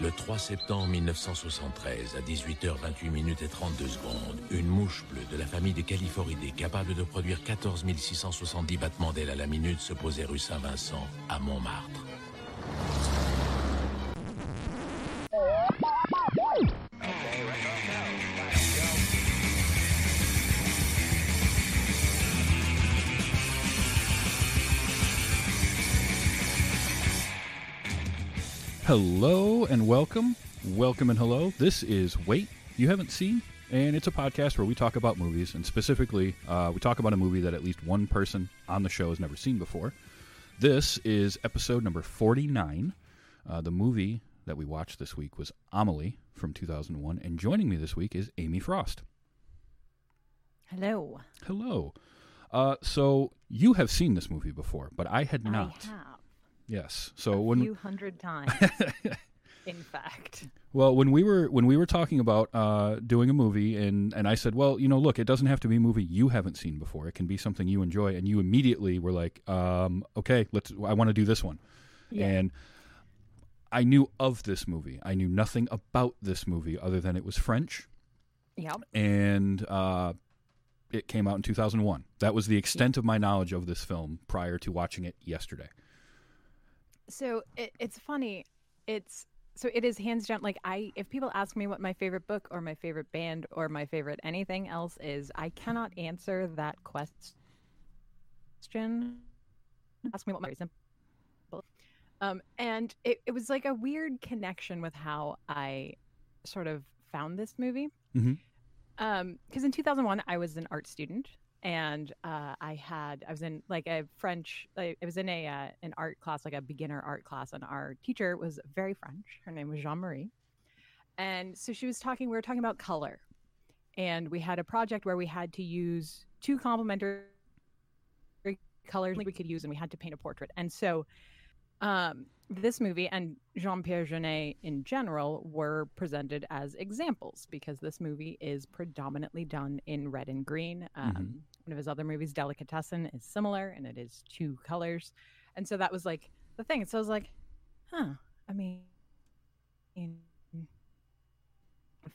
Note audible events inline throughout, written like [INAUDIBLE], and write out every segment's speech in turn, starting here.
Le 3 septembre 1973, à 18h28 minutes et 32 secondes, une mouche bleue de la famille des Califoridés, capable de produire 14 670 battements d'ailes à la minute, se posait rue Saint-Vincent, à Montmartre. Hello and welcome. Welcome and hello. This is Wait You Haven't Seen, and it's a podcast where we talk about movies, and specifically, uh, we talk about a movie that at least one person on the show has never seen before. This is episode number 49. Uh, the movie that we watched this week was Amelie from 2001, and joining me this week is Amy Frost. Hello. Hello. Uh, so you have seen this movie before, but I had not. I. Yes. So a when few hundred times, [LAUGHS] in fact. Well, when we were when we were talking about uh, doing a movie, and and I said, well, you know, look, it doesn't have to be a movie you haven't seen before. It can be something you enjoy, and you immediately were like, um, okay, let's. I want to do this one, Yeah. and I knew of this movie. I knew nothing about this movie other than it was French, Yep. and uh, it came out in two thousand one. That was the extent of my knowledge of this film prior to watching it yesterday. So it, it's funny. It's so it is hands down. Like I, if people ask me what my favorite book or my favorite band or my favorite anything else is, I cannot answer that question. Ask me what my reason. Um, and it, it was like a weird connection with how I sort of found this movie. Mhm. Um, because in 2001 I was an art student and uh, I had I was in like a French I, was in a uh, an art class like a beginner art class and our teacher was very French her name was Jean Marie and so she was talking we were talking about color and we had a project where we had to use two complementary colors we could use and we had to paint a portrait and so um, this movie and Jean Pierre Jeunet in general were presented as examples because this movie is predominantly done in red and green. Um, Mhm. One of his other movies, Delicatessen, is similar and it is two colors. And so that was like the thing. So I was like, huh, I mean, in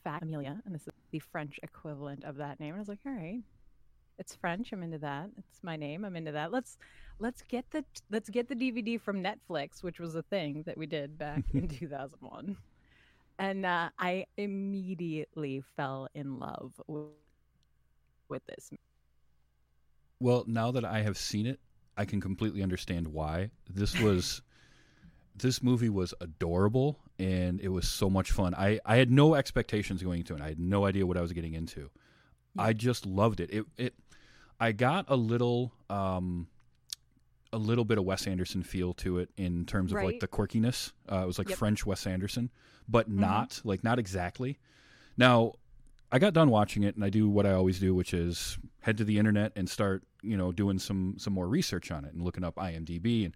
fact, Amelia, and this is the French equivalent of that name. And I was like, all right, it's French. I'm into that. It's my name. I'm into that. Let's let's get the let's get the DVD from Netflix, which was a thing that we did back [LAUGHS] in 2001. And uh, I immediately fell in love with, with this. Well, now that I have seen it, I can completely understand why. This was [LAUGHS] this movie was adorable and it was so much fun. I, I had no expectations going into it. I had no idea what I was getting into. I just loved it. It it I got a little um a little bit of Wes Anderson feel to it in terms of like the quirkiness. Uh, it was like Yep. French Wes Anderson, but Mhm. not like not exactly. Now, I got done watching it, and I do what I always do, which is head to the internet and start, you know, doing some some more research on it and looking up IMDb and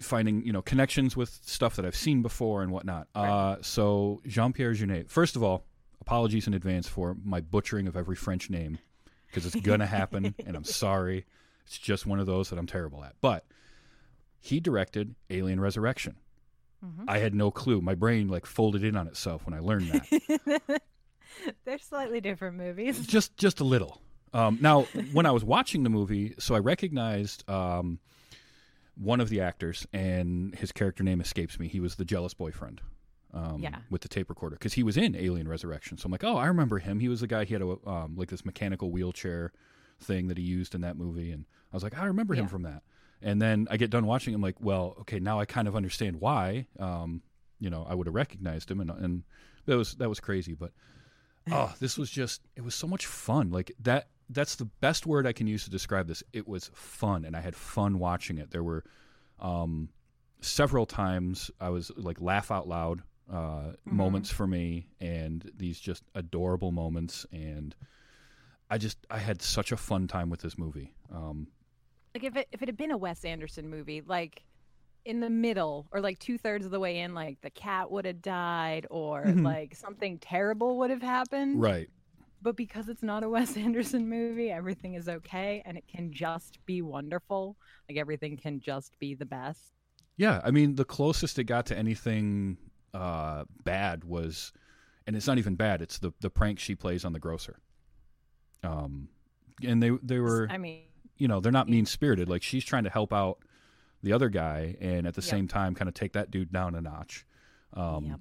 finding, you know, connections with stuff that I've seen before and whatnot. Uh, so Jean Pierre Jeunet. First of all, apologies in advance for my butchering of every French name because it's gonna happen, [LAUGHS] and I'm sorry. It's just one of those that I'm terrible at. But he directed Alien Resurrection. Mhm. I had no clue. My brain like folded in on itself when I learned that. [LAUGHS] They're slightly different movies. just just a little. Um, now, when I was watching the movie, so I recognized um, one of the actors, and his character name escapes me. He was the jealous boyfriend. Um, Yeah. with the tape recorder because he was in Alien Resurrection. So I'm like, oh, I remember him. He was the guy. He had a um, like this mechanical wheelchair thing that he used in that movie, and I was like, I remember him Yeah. from that. And then I get done watching. I'm like, well, okay, now I kind of understand why. Um, you know, I would have recognized him, and and that was that was crazy. But oh, this was just it was so much fun. Like that. That's the best word I can use to describe this. It was fun, and I had fun watching it. There were um, several times I was like laugh out loud uh, moments for me, and these just adorable moments, and I just I had such a fun time with this movie. Um, like if it if it had been a Wes Anderson movie, like in the middle or like two thirds of the way in, like the cat would have died or Mhm. like something terrible would have happened. right. But because it's not a [LAUGHS] Wes Anderson movie, everything is okay and it can just be wonderful. Like everything can just be the best. Yeah, I mean the closest it got to anything uh, bad was, and it's not even bad. It's the the prank she plays on the grocer. Um, and they they were, I mean, you know, they're not mean spirited. Like she's trying to help out the other guy, and at the Yep. same time, kind of take that dude down a notch. Um, Yep.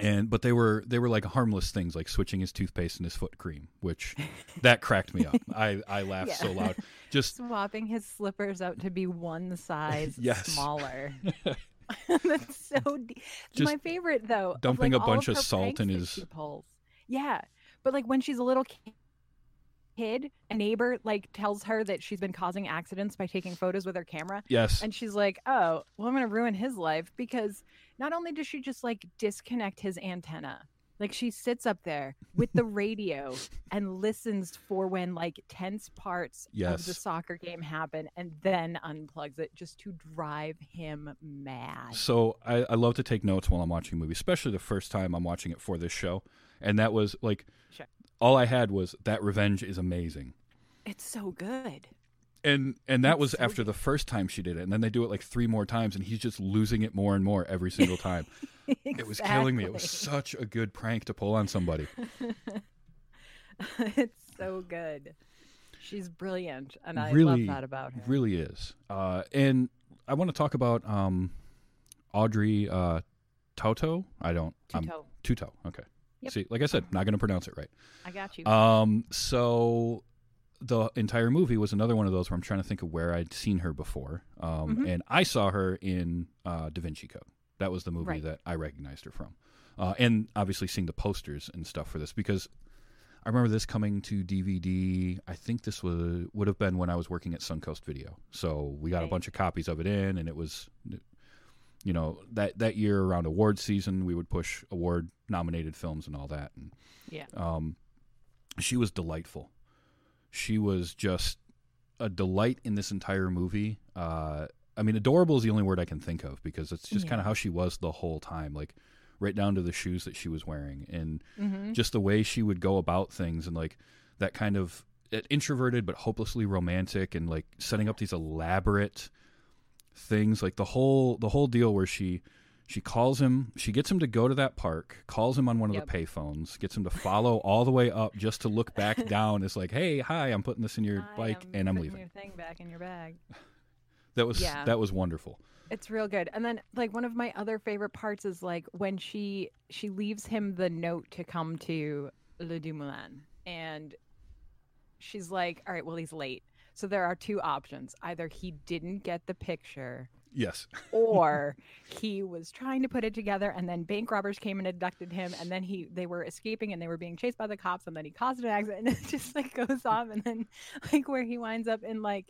And but they were they were like harmless things, like switching his toothpaste and his foot cream, which that cracked me up. I I laughed so loud. [LAUGHS] Just swapping his slippers out to be one size [LAUGHS] Yes. smaller. [LAUGHS] That's so. De- My favorite though, dumping like, a bunch of her salt in his-. Yeah, but like when she's a little kid, a neighbor like tells her that she's been causing accidents by taking photos with her camera, yes, and she's like, "Oh, well, I'm gonna ruin his life because not only does she just like disconnect his antenna." Like she sits up there with the radio [LAUGHS] and listens for when like tense parts of the soccer game happen and then unplugs it just to drive him mad. So I, I love to take notes while I'm watching a movie, especially the first time I'm watching it for this show. And that was like, Sure. all I had was that revenge is amazing. It's so good. And and that was after the first time she did it, and then they do it like three more times, and he's just losing it more and more every single time. [LAUGHS] It was killing me. It was such a good prank to pull on somebody. [LAUGHS] it's so good. She's brilliant, and I Really, love that about her. Really is. Uh, and I want to talk about um, Audrey uh, Tautou. I don't. I'm- Tuto. Tuto. Okay. Yep. See, like I said, not going to pronounce it right. I got you. Um, so the entire movie was another one of those where I'm trying to think of where I'd seen her before. Um, Mhm. and I saw her in uh, Da Vinci Code. That was the movie Right. that I recognized her from. Uh, and obviously seeing the posters and stuff for this because I remember this coming to DVD. I think this was would have been when I was working at Suncoast Video. So we got a bunch of copies of it in, and it was, you know, that that year around award season, we would push award nominated films and all that. And yeah. um, she was delightful. She was just a delight in this entire movie. Uh, I mean, adorable is the only word I can think of because it's just Yeah. kind of how she was the whole time, like right down to the shoes that she was wearing and hmm just the way she would go about things and like that kind of introverted but hopelessly romantic and like setting up these elaborate things like the whole the whole deal where she she calls him she gets him to go to that park calls him on one of Yep. the payphones gets him to follow [LAUGHS] all the way up just to look back [LAUGHS] down it's like hey hi i'm putting this in your bike am and i'm leaving Your thing back in your bag. [SIGHS] that was Yeah. that was wonderful It's real good. And then like one of my other favorite parts is like when she she leaves him the note to come to Les Deux Moulins and she's like, "All right, well he's late." So there are two options. Either he didn't get the picture yes or [LAUGHS] he was trying to put it together and then bank robbers came and abducted him and then he they were escaping and they were being chased by the cops and then he caused an accident [LAUGHS] and it just like goes off and then like where he winds up in like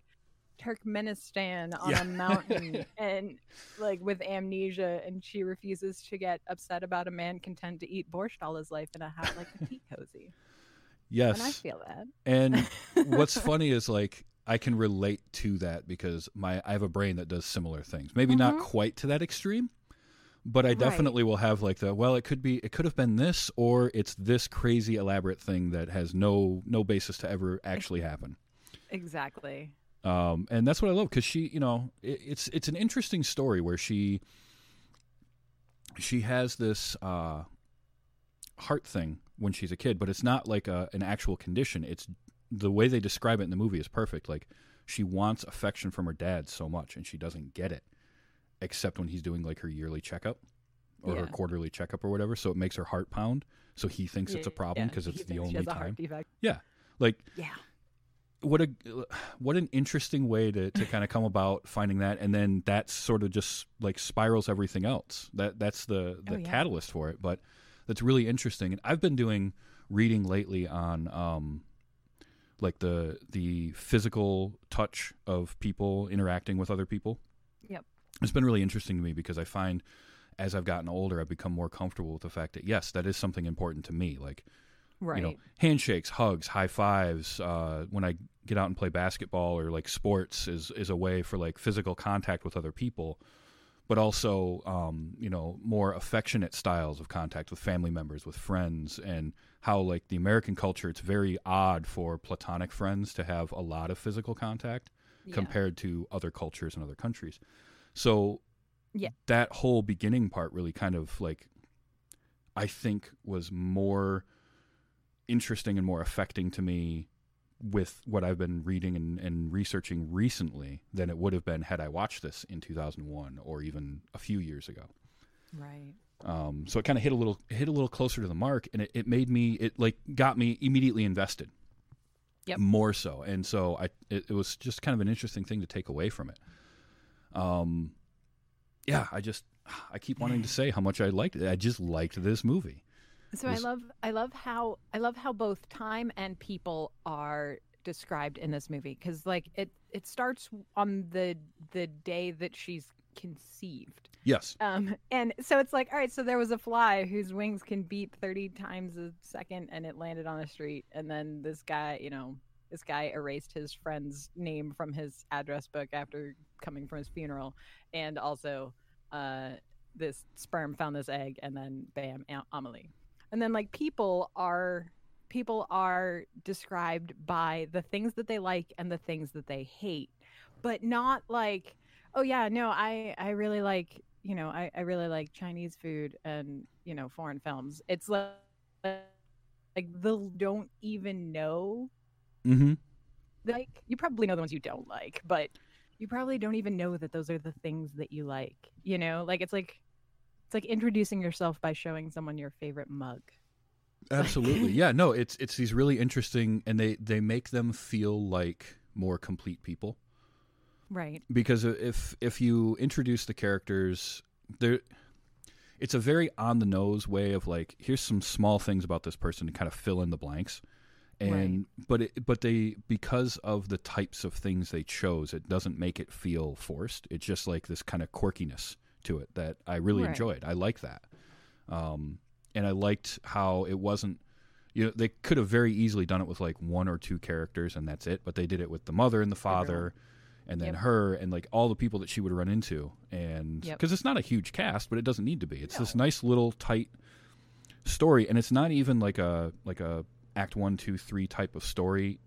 Turkmenistan on Yeah. a mountain [LAUGHS] and like with amnesia and she refuses to get upset about a man content to eat borscht all his life in a hat like a tea cozy. yes And I feel that. And what's funny is like I can relate to that because my I have a brain that does similar things. Maybe not Mhm. quite to that extreme, but I Right. definitely will have like the well, it could be it could have been this or it's this crazy elaborate thing that has no no basis to ever actually happen. Exactly. Um, and that's what I love because she, you know, it, it's it's an interesting story where she she has this uh, heart thing when she's a kid, but it's not like a, an actual condition. It's the way they describe it in the movie is perfect. Like she wants affection from her dad so much, and she doesn't get it, except when he's doing like her yearly checkup or her quarterly checkup or whatever. So it makes her heart pound. So he thinks it's a Yeah, problem yeah. because He it's the only has a heart time. Yeah, Like Yeah. what a what an interesting way to, to kind of come about finding that and then that sort of just like spirals everything else that that's the the Oh, yeah. catalyst for it but that's really interesting and i've been doing reading lately on um like the the physical touch of people interacting with other people Yep. it's been really interesting to me because i find as i've gotten older i've become more comfortable with the fact that yes that is something important to me like Right. you know handshakes hugs high fives uh, when i get out and play basketball or like sports is is a way for like physical contact with other people but also um, you know more affectionate styles of contact with family members with friends and how like the american culture it's very odd for platonic friends to have a lot of physical contact Yeah. compared to other cultures and other countries so Yeah. that whole beginning part really kind of like I think was more interesting and more affecting to me with what I've been reading and, and researching recently than it would have been had I watched this in 2001 or even a few years ago. Right. Um, so it kind of hit a little hit a little closer to the mark, and it, it made me it like got me immediately invested. Yep. More so, and so I it, it was just kind of an interesting thing to take away from it. Um, yeah, I just I keep wanting to say how much I liked it. I just liked this movie. So Was- I love I love how I love how both time and people are described in this movie because like it it starts on the the day that she's conceived. Yes. um and so it's like all right so there was a fly whose wings can beat 30 times a second and it landed on a street. And then this guy you know this guy erased his friend's name from his address book after coming from his funeral. And also uh this sperm found this egg and then bam Am- amelie. And then like people are people are described by the things that they like and the things that they hate but not like oh yeah no i i really like you know i, I really like chinese food and you know foreign films it's like like they don't even know Mm-hmm. like you probably know the ones you don't like but you probably don't even know that those are the things that you like you know like it's like it's like introducing yourself by showing someone your favorite mug Absolutely. [LAUGHS] yeah. No, it's it's these really interesting, and they they make them feel like more complete people. Right. Because if if you introduce the characters there it's a very on the nose way of like here's some small things about this person to kind of fill in the blanks. And but it, but they because of the types of things they chose it doesn't make it feel forced. It's just like this kind of quirkiness to it that I really Right. enjoyed. I like that. Um and I liked how it wasn't you know they could have very easily done it with like one or two characters and that's it but they did it with the mother and the father and then Yep. her and like all the people that she would run into and Yep. because it's not a huge cast but it doesn't need to be it's this nice little tight story and it's not even like a like a act one two three type of story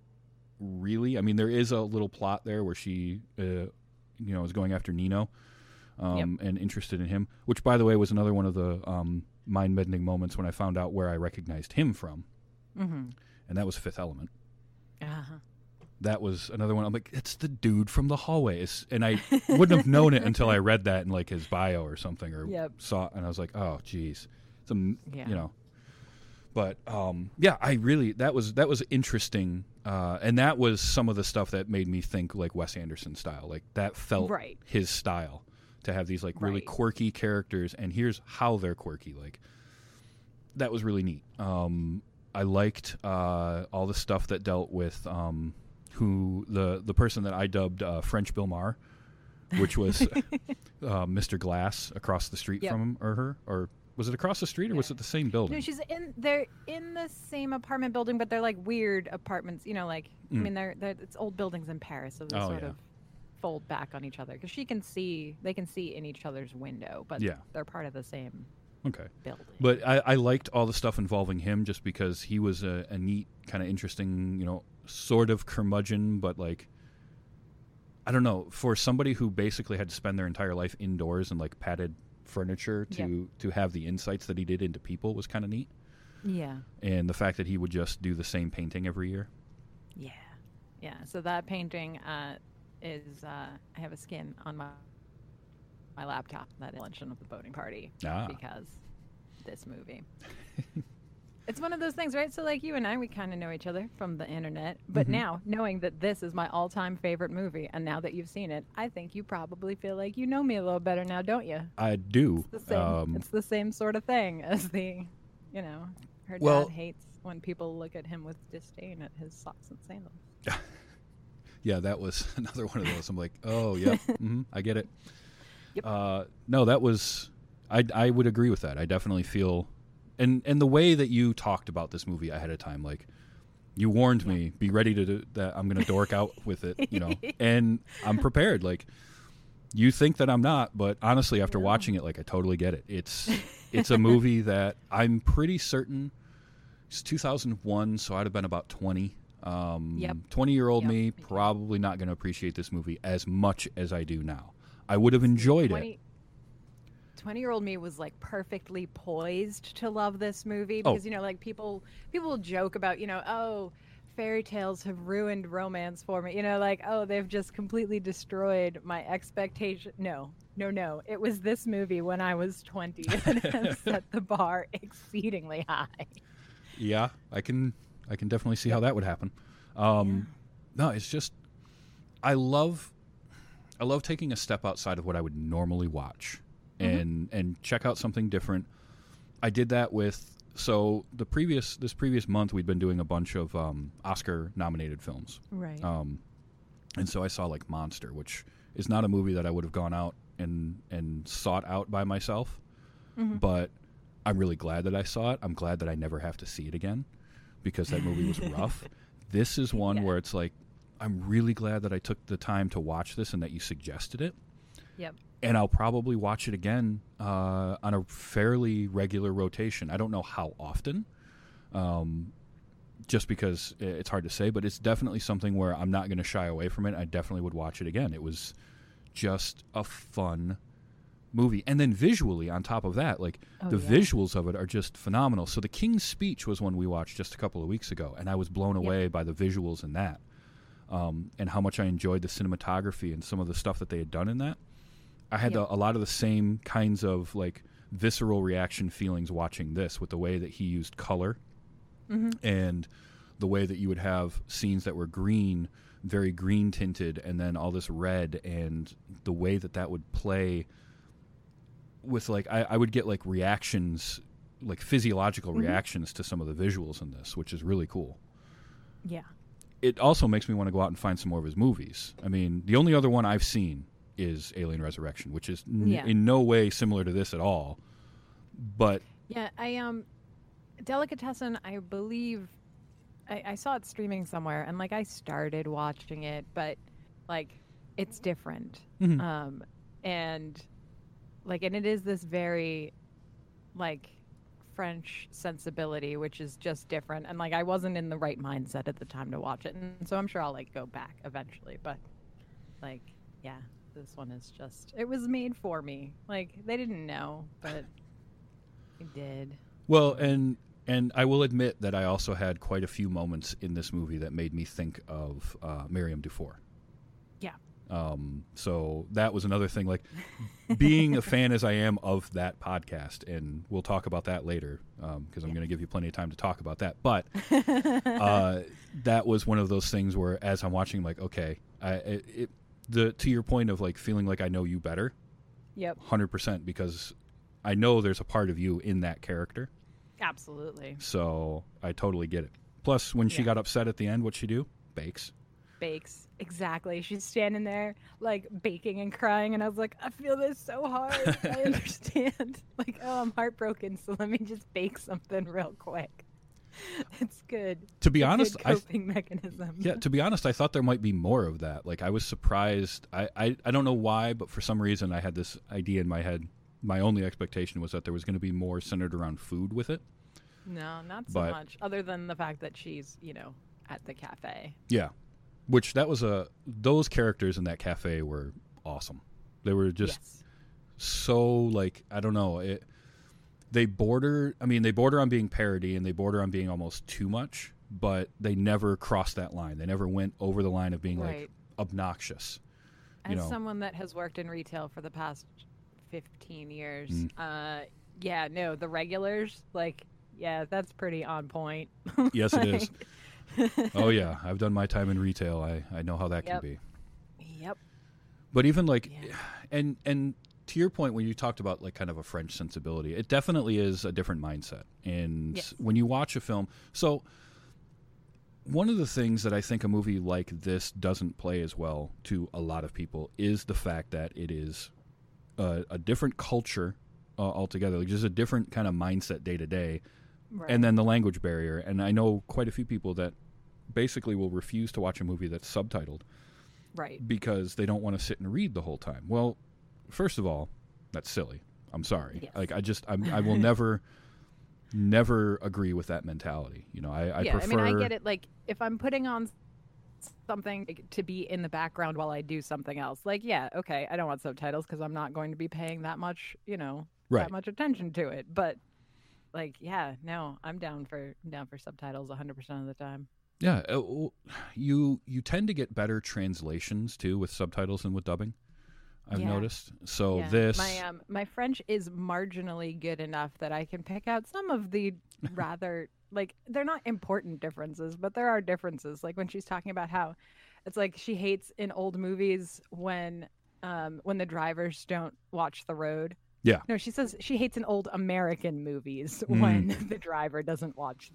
really i mean there is a little plot there where she uh, you know is going after nino um, and interested in him which by the way was another one of the um, mind-bending moments when i found out where i recognized him from mm-hmm. and that was fifth element uh-huh. That was another one. I'm like, it's the dude from the hallway, It's- and I wouldn't have known it until I [LAUGHS] read that in like his bio or something, or Yep. saw, it, and I was like, oh, geez, it's a, Yeah. you know. But um, yeah, I really that was that was interesting, uh, and that was some of the stuff that made me think like Wes Anderson style, like that felt Right. his style to have these like really Right. quirky characters, and here's how they're quirky, like that was really neat. Um, I liked uh, all the stuff that dealt with um, who the the person that I dubbed uh, French Bill Maher, which was [LAUGHS] uh, Mr. Glass across the street Yep. from him or her, or was it across the street or was it the same building? No, she's in. They're in the same apartment building, but they're like weird apartments. You know, like I Mm. mean, they're, they're it's old buildings in Paris, so they Oh, sort yeah. of fold back on each other because she can see. They can see in each other's window, but Yeah. they're part of the same okay. building. But I, I liked all the stuff involving him just because he was a, a neat, kind of interesting, you know, sort of curmudgeon, but like, I don't know, for somebody who basically had to spend their entire life indoors and like padded furniture to to have the insights that he did into people was kind of neat. yeah, And the fact that he would just do the same painting every year. yeah, yeah. So that painting uh, is. Uh, I have a skin on my my laptop that is luncheon of the boating party Ah, because this movie. [LAUGHS] it's one of those things, right? So, like you and I, we kind of know each other from the internet, but Mhm. now knowing that this is my all-time favorite movie, and now that you've seen it, I think you probably feel like you know me a little better now, don't you? I do. It's the same. Um, it's the same sort of thing [LAUGHS] as the, you know, her Well- dad hates when people look at him with disdain at his socks and sandals. [LAUGHS] yeah, that was [LAUGHS] another one of those. I'm like, oh, yeah, hmm I get it. Yep. Uh, no, that was. I I would agree with that. I definitely feel, and and the way that you talked about this movie ahead of time, like you warned me, be ready to do that. I'm gonna dork out with it, you know, [LAUGHS] and I'm prepared. Like you think that I'm not, but honestly, after No. watching it, like I totally get it. It's it's a movie [LAUGHS] that I'm pretty certain it's 2001, so I'd have been about 20. Um, Yep. 20 year old Yep, me probably not going to appreciate this movie as much as I do now. I would have enjoyed it. 20, 20 year old me was like perfectly poised to love this movie Oh. because you know like people people joke about you know oh fairy tales have ruined romance for me. You know like oh they've just completely destroyed my expectation no no no. It was this movie when i was 20 [LAUGHS] that set the bar exceedingly high. Yeah, I can I can definitely see how that would happen. Um, No, it's just I love I love taking a step outside of what I would normally watch and and check out something different. I did that with so the previous this previous month we'd been doing a bunch of um, Oscar nominated films. right Um, and so I saw like Monster, which is not a movie that I would have gone out and and sought out by myself. But I'm really glad that I saw it. I'm glad that I never have to see it again because that movie was [LAUGHS] rough. this is one Yeah. where it's like I'm really glad that I took the time to watch this and that you suggested it. Yep And I'll probably watch it again uh, on a fairly regular rotation. I don't know how often, um, just because it's hard to say, but it's definitely something where I'm not going to shy away from it. I definitely would watch it again. It was just a fun movie. And then visually, on top of that, like Oh, the yeah. visuals of it are just phenomenal. So, The King's Speech was one we watched just a couple of weeks ago, and I was blown Yep. away by the visuals in that. Um, and how much I enjoyed the cinematography and some of the stuff that they had done in that. I had Yep. the, a lot of the same kinds of like visceral reaction feelings watching this with the way that he used color mm-hmm. and the way that you would have scenes that were green, very green tinted, and then all this red, and the way that that would play with like I, I would get like reactions, like physiological mm-hmm. reactions to some of the visuals in this, which is really cool yeah it also makes me want to go out and find some more of his movies. I mean, the only other one I've seen is Alien Resurrection, which is n- Yeah. in no way similar to this at all. But Yeah, I um, Delicatessen. I believe I, I saw it streaming somewhere, and like I started watching it, but like it's different. Mhm. Um, and like, and it is this very like French sensibility, which is just different. And like, I wasn't in the right mindset at the time to watch it, and so I'm sure I'll like go back eventually. But like, yeah, this one is just it was made for me. Like they didn't know, but it did. well, and and I will admit that I also had quite a few moments in this movie that made me think of uh, Miriam Dufour. Yeah. Um, so that was another thing. Like being a fan as I am of that podcast, and we'll talk about that later because I'm going to give you plenty of time to talk about that. But uh, [LAUGHS] that was one of those things where, as I'm watching, like, okay, I, it, it, the to your point of like feeling like I know you better, Yep, hundred percent, because I know there's a part of you in that character. absolutely. So I totally get it. Plus, when she Yeah. got upset at the end, what she do? Bakes. Bakes. Exactly. She's standing there like baking and crying and I was like, I feel this so hard. I [LAUGHS] understand. [LAUGHS] like, oh, I'm heartbroken, so let me just bake something real quick. [LAUGHS] It's good. To be It's honest, good I coping mechanism. Yeah, to be honest, I thought there might be more of that. Like I was surprised. I, I, I don't know why, but for some reason I had this idea in my head. My only expectation was that there was going to be more centered around food with it. No, not so But- much. Other than the fact that she's, you know, at the cafe. Yeah. Which that was a those characters in that cafe were awesome. They were just yes. so like I don't know, it they border I mean they border on being parody and they border on being almost too much, but they never crossed that line. They never went over the line of being Right. like obnoxious. As you know. someone that has worked in retail for the past 15 years, Mm. uh, yeah, no, the regulars, like, yeah, that's pretty on point. [LAUGHS] Yes, it is. oh yeah, [LAUGHS] I've done my time in retail. I, I know how that Yep. can be. Yep. But even like, Yeah. and and to your point when you talked about like kind of a French sensibility, it definitely is a different mindset. And Yes. when you watch a film, so one of the things that I think a movie like this doesn't play as well to a lot of people is the fact that it is a, a different culture uh, altogether, like just a different kind of mindset day to day and then the language barrier. And I know quite a few people that basically will refuse to watch a movie that's subtitled right. because they don't want to sit and read the whole time. Well, first of all, that's silly. I'm sorry. Yes. Like I just I'm, I will [LAUGHS] never never agree with that mentality. You know, I, I yeah, prefer I mean, I get it. Like, if I'm putting on something to be in the background while I do something else. Like, yeah, okay, I don't want subtitles because I'm not going to be paying that much, you know, Right. that much attention to it. But like, yeah, no, I'm down for down for subtitles 100% of the time. Yeah, uh, you you tend to get better translations too with subtitles than with dubbing. I've Yeah. noticed. So Yeah. this, my um my French is marginally good enough that I can pick out some of the [LAUGHS] rather like they're not important differences, but there are differences. Like when she's talking about how it's like she hates in old movies when um when the drivers don't watch the road. Yeah. No, she says she hates in old American movies Mm. when [LAUGHS] the driver doesn't watch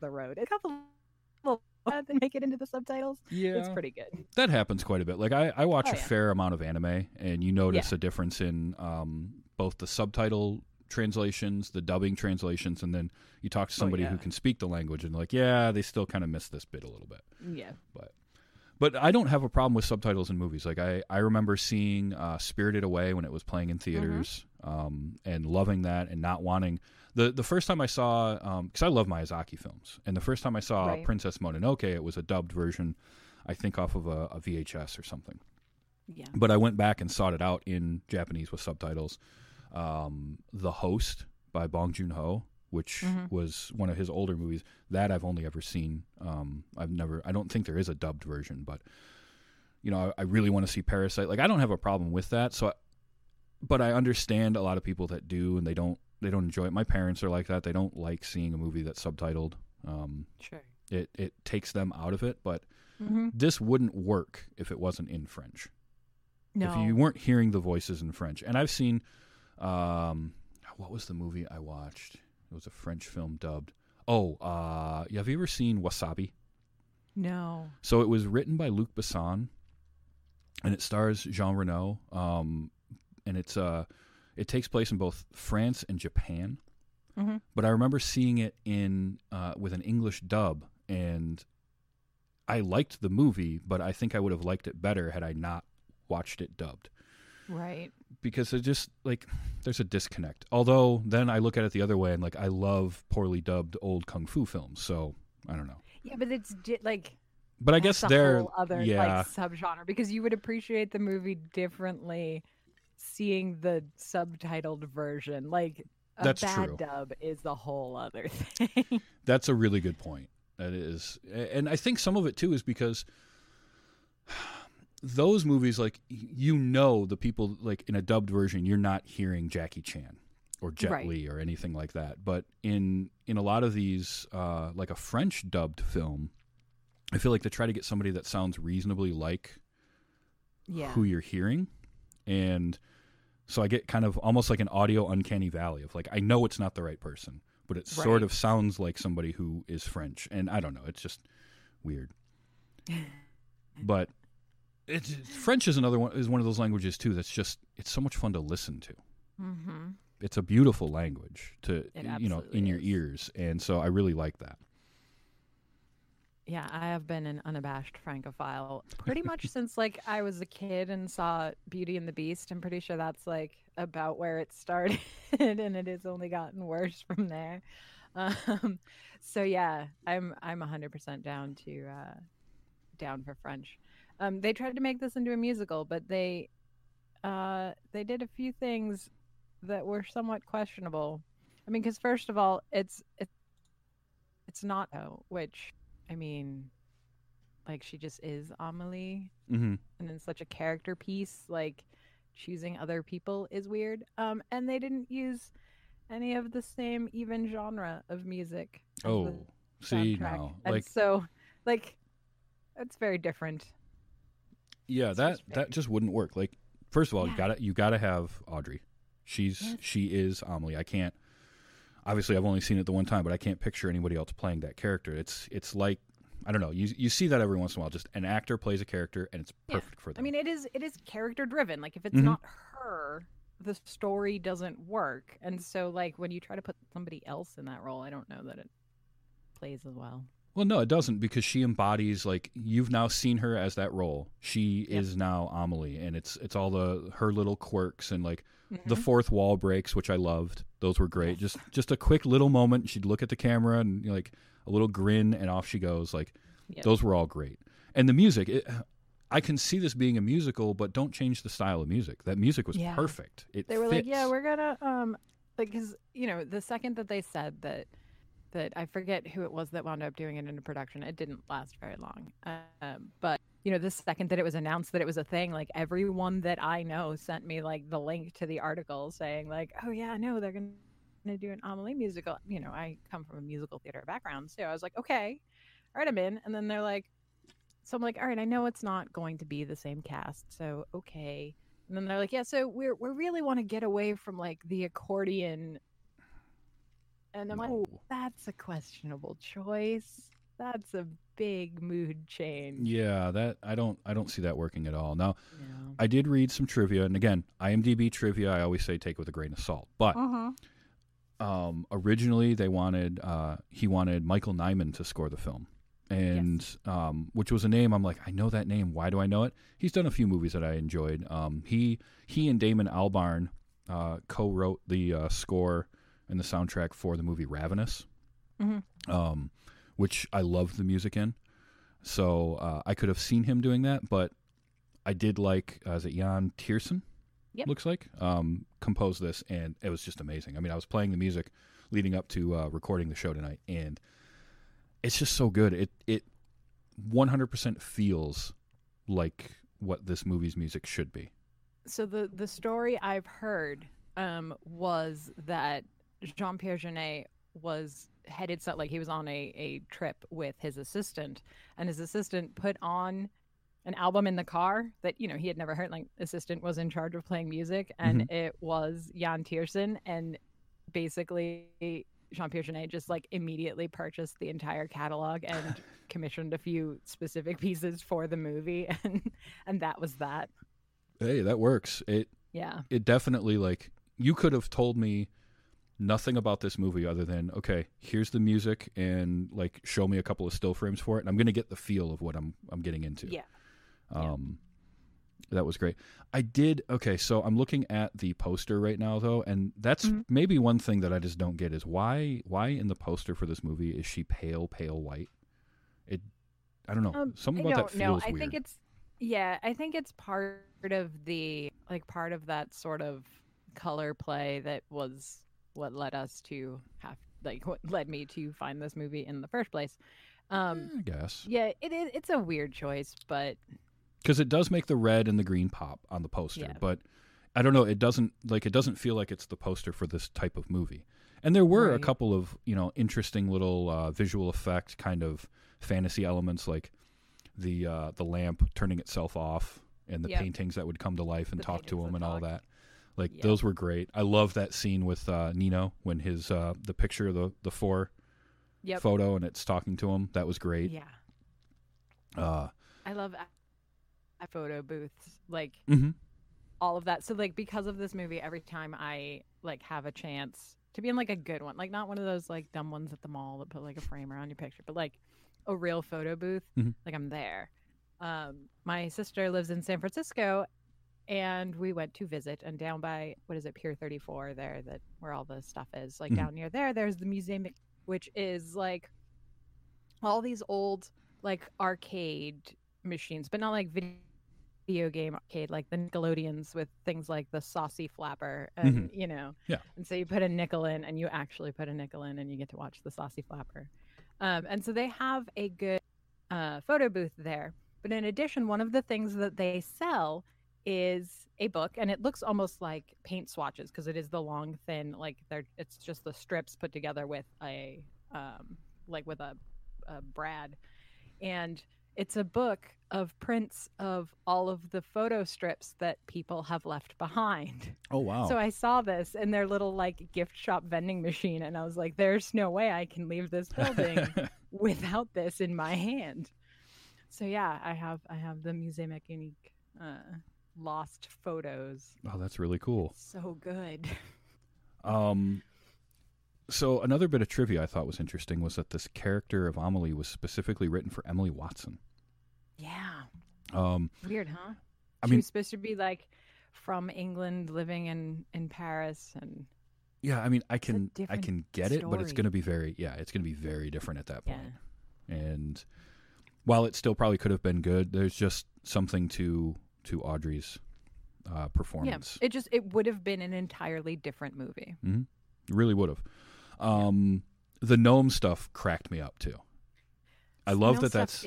the road. A little and make it into the subtitles. yeah, It's pretty good. that happens quite a bit. Like I, I watch Oh, a yeah. fair amount of anime, and you notice a difference in um, both the subtitle translations, the dubbing translations, and then you talk to Oh, somebody who can speak the language, and like, yeah, they still kind of miss this bit a little bit. Yeah. But But I don't have a problem with subtitles in movies. Like I, I remember seeing uh, Spirited Away when it was playing in theaters, um, and loving that, and not wanting the the first time I saw because I love Miyazaki films, and the first time I saw Right. Princess Mononoke, it was a dubbed version, I think off of a, a VHS or something. Yeah. But I went back and sought it out in Japanese with subtitles. Um, the Host by Bong Joon Ho, which Mhm. was one of his older movies. That I've only ever seen. Um, I've never. I don't think there is a dubbed version, but you know, I, I really want to see Parasite. Like, I don't have a problem with that. So, I, but I understand a lot of people that do, and they don't. They don't enjoy it. My parents are like that. They don't like seeing a movie that's subtitled. Um, Sure. it it takes them out of it. But Mm-hmm. this wouldn't work if it wasn't in French No. if you weren't hearing the voices in French. And I've seen, um, what was the movie I watched? It was a French film dubbed. Oh, uh, have you ever seen Wasabi? No. So it was written by Luc Besson, and it stars Jean Reno. Um, and it's uh, it takes place in both France and Japan. Mhm. But I remember seeing it in uh, with an English dub, and I liked the movie, but I think I would have liked it better had I not watched it dubbed Right. because it just like there's a disconnect. Although then I look at it the other way and like I love poorly dubbed old kung fu films, so I don't know. Yeah, but it's like But I guess a they're other yeah, like subgenre because you would appreciate the movie differently seeing the subtitled version. Like a That's bad true. dub is the whole other [LAUGHS] thing. that's a really good point. That is, and I think some of it too is because [SIGHS] those movies, like you know, the people like in a dubbed version, you're not hearing Jackie Chan or Jet Right. Li or anything like that. But in in a lot of these, uh, like a French dubbed film, I feel like they try to get somebody that sounds reasonably like yeah. who you're hearing and so i get kind of almost like an audio uncanny valley of like i know it's not the right person but it sort of sounds like somebody who is french. And i don't know it's just weird. [LAUGHS] But it's french is another one is one of those languages too that's just it's so much fun to listen to. Mm-hmm. it's a beautiful language to you know in absolutely your ears. And so i really like that Yeah, I have been an unabashed francophile [LAUGHS] pretty much since like I was a kid and saw Beauty and the Beast. I'm pretty sure that's like about where it started, [LAUGHS] and it has only gotten worse from there. Um, so yeah, I'm I'm 100% down to uh, down for French. Um, they tried to make this into a musical, but they uh, they did a few things that were somewhat questionable. I mean, because first of all, it's it's it's not oh, which I mean, like she just is Amelie, mm-hmm. and then such a character piece, like choosing other people is weird. Um, and they didn't use any of the same even genre of music. oh see now and like so, like, it's very different. Yeah, It's that just that just wouldn't work. Like, first of all, you gotta you gotta have Audrey. She's Yes. she is Amelie. I can't. Obviously, I've only seen it the one time, but I can't picture anybody else playing that character. It's it's like I don't know. You you see that every once in a while. Just an actor plays a character, and it's Yeah. perfect for them. I mean, it is it is character driven. Like, if it's Mhm. not her, the story doesn't work. And so, like, when you try to put somebody else in that role, I don't know that it plays as well. Well, no, it doesn't because she embodies like you've now seen her as that role. She Yep. is now Amelie, and it's it's all the her little quirks and like the Mhm. fourth wall breaks, which I loved. Those were great. Just just a quick little moment. She'd look at the camera and you know, like a little grin, and off she goes. Like Yep. those were all great. And the music, it, I can see this being a musical, but don't change the style of music. That music was Yeah. perfect. It they were like, yeah, we're gonna um, like, because you know, the second that they said that that I forget who it was that wound up doing it into production, it didn't last very long. Um, but you know, the second that it was announced that it was a thing, like everyone that I know sent me like the link to the article saying like, oh yeah, no, they're gonna gonna do an Amelie musical. You know, I come from a musical theater background, so I was like, okay, all right, I'm in. And then they're like, so I'm like, all right, I know it's not going to be the same cast, so okay. And then they're like, yeah, so we're we really want to get away from like the accordion. And I'm like, that's a questionable choice. That's a big mood change. Yeah, that I don't I don't see that working at all. Now. I did read some trivia, and again, IMDb trivia. I always say take with a grain of salt. But Uh-huh. um, originally, they wanted uh, he wanted Michael Nyman to score the film, and um, which was a name I'm like, I know that name. Why do I know it? He's done a few movies that I enjoyed. Um, he he and Damon Albarn uh, co-wrote the uh, score and the soundtrack for the movie Ravenous, Mhm. um, which I loved the music in. So uh, I could have seen him doing that, but I did like uh, is it Yann Tiersen? Yep. Looks like um, composed this, and it was just amazing. I mean, I was playing the music leading up to uh, recording the show tonight, and it's just so good. It it 100% feels like what this movie's music should be. So the the story I've heard um, was that Jean Pierre Jeunet was headed so like he was on a, a trip with his assistant and his assistant put on an album in the car that you know he had never heard like assistant was in charge of playing music and mm-hmm. it was Yann Tiersen and basically Jean Pierre Jeunet just like immediately purchased the entire catalog and [LAUGHS] commissioned a few specific pieces for the movie [LAUGHS] and and that was that. Hey, that works. It yeah. it definitely like you could have told me nothing about this movie other than okay here's the music and like show me a couple of still frames for it and i'm gonna get the feel of what i'm i'm getting into yeah yeah. um that was great i did okay so i'm looking at the poster right now though and that's Mhm. maybe one thing that i just don't get is why why in the poster for this movie is she pale pale white it i don't know Um, something about that know. feels I weird think it's yeah. I think it's part of the like part of that sort of color play that was what led us to have like what led me to find this movie in the first place. Um, i guess yeah, it, it it's a weird choice, but because it does make the red and the green pop on the poster Yeah. but i don't know it doesn't like it doesn't feel like it's the poster for this type of movie and there were a couple of you know interesting little uh, visual effect kind of fantasy elements like the uh, the lamp turning itself off and the Yep. paintings that would come to life and The talk to him and all that like Yep. those were great i love that scene with uh, nino when his uh, the picture of the the four yep, photo and it's talking to him that was great yeah. uh, I love a- photo booths like mhm. all of that. So like because of this movie, every time I like have a chance to be in like a good one, like not one of those like dumb ones at the mall that put like a frame around your picture, but like a real photo booth, Mhm. like I'm there. Um, my sister lives in San Francisco, and we went to visit. And down by what is it, Pier 34, there that where all the stuff is, like Mhm. down near there, there's the museum, which is like all these old like arcade machines, but not like video game arcade like the Nickelodeons with things like the saucy flapper and you know Yeah. and so you put a nickel in and you actually put a nickel in and you get to watch the saucy flapper um, and so they have a good uh, photo booth there but in addition one of the things that they sell is a book and it looks almost like paint swatches because it is the long thin like they're it's just the strips put together with a um, like with a, a brad and it's a book of prints of all of the photo strips that people have left behind. oh wow So I saw this in their little like gift shop vending machine and I was like there's no way I can leave this building [LAUGHS] without this in my hand. So yeah, I have I have the Musée Mécanique uh lost photos. oh that's really cool So good. [LAUGHS] Um, so another bit of trivia I thought was interesting was that this character of Amelie was specifically written for Emily Watson. Yeah. Um, Weird, huh? I she mean- was supposed to be like from England living in in Paris and yeah, I mean, I can I can get it, but it's going to be very yeah, it's going to be very different at that yeah. point. And while it still probably could have been good, there's just something to to Audrey's uh, Yeah, performance. it just it would have been an entirely different movie. hmm Really would have. Um, the gnome stuff cracked me up too. I love that that's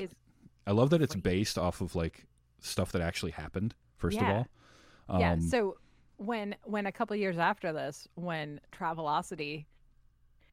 I love that it's great. based off of like stuff that actually happened. First Yeah. of all, yeah. Um, So when when a couple years after this, when Travelocity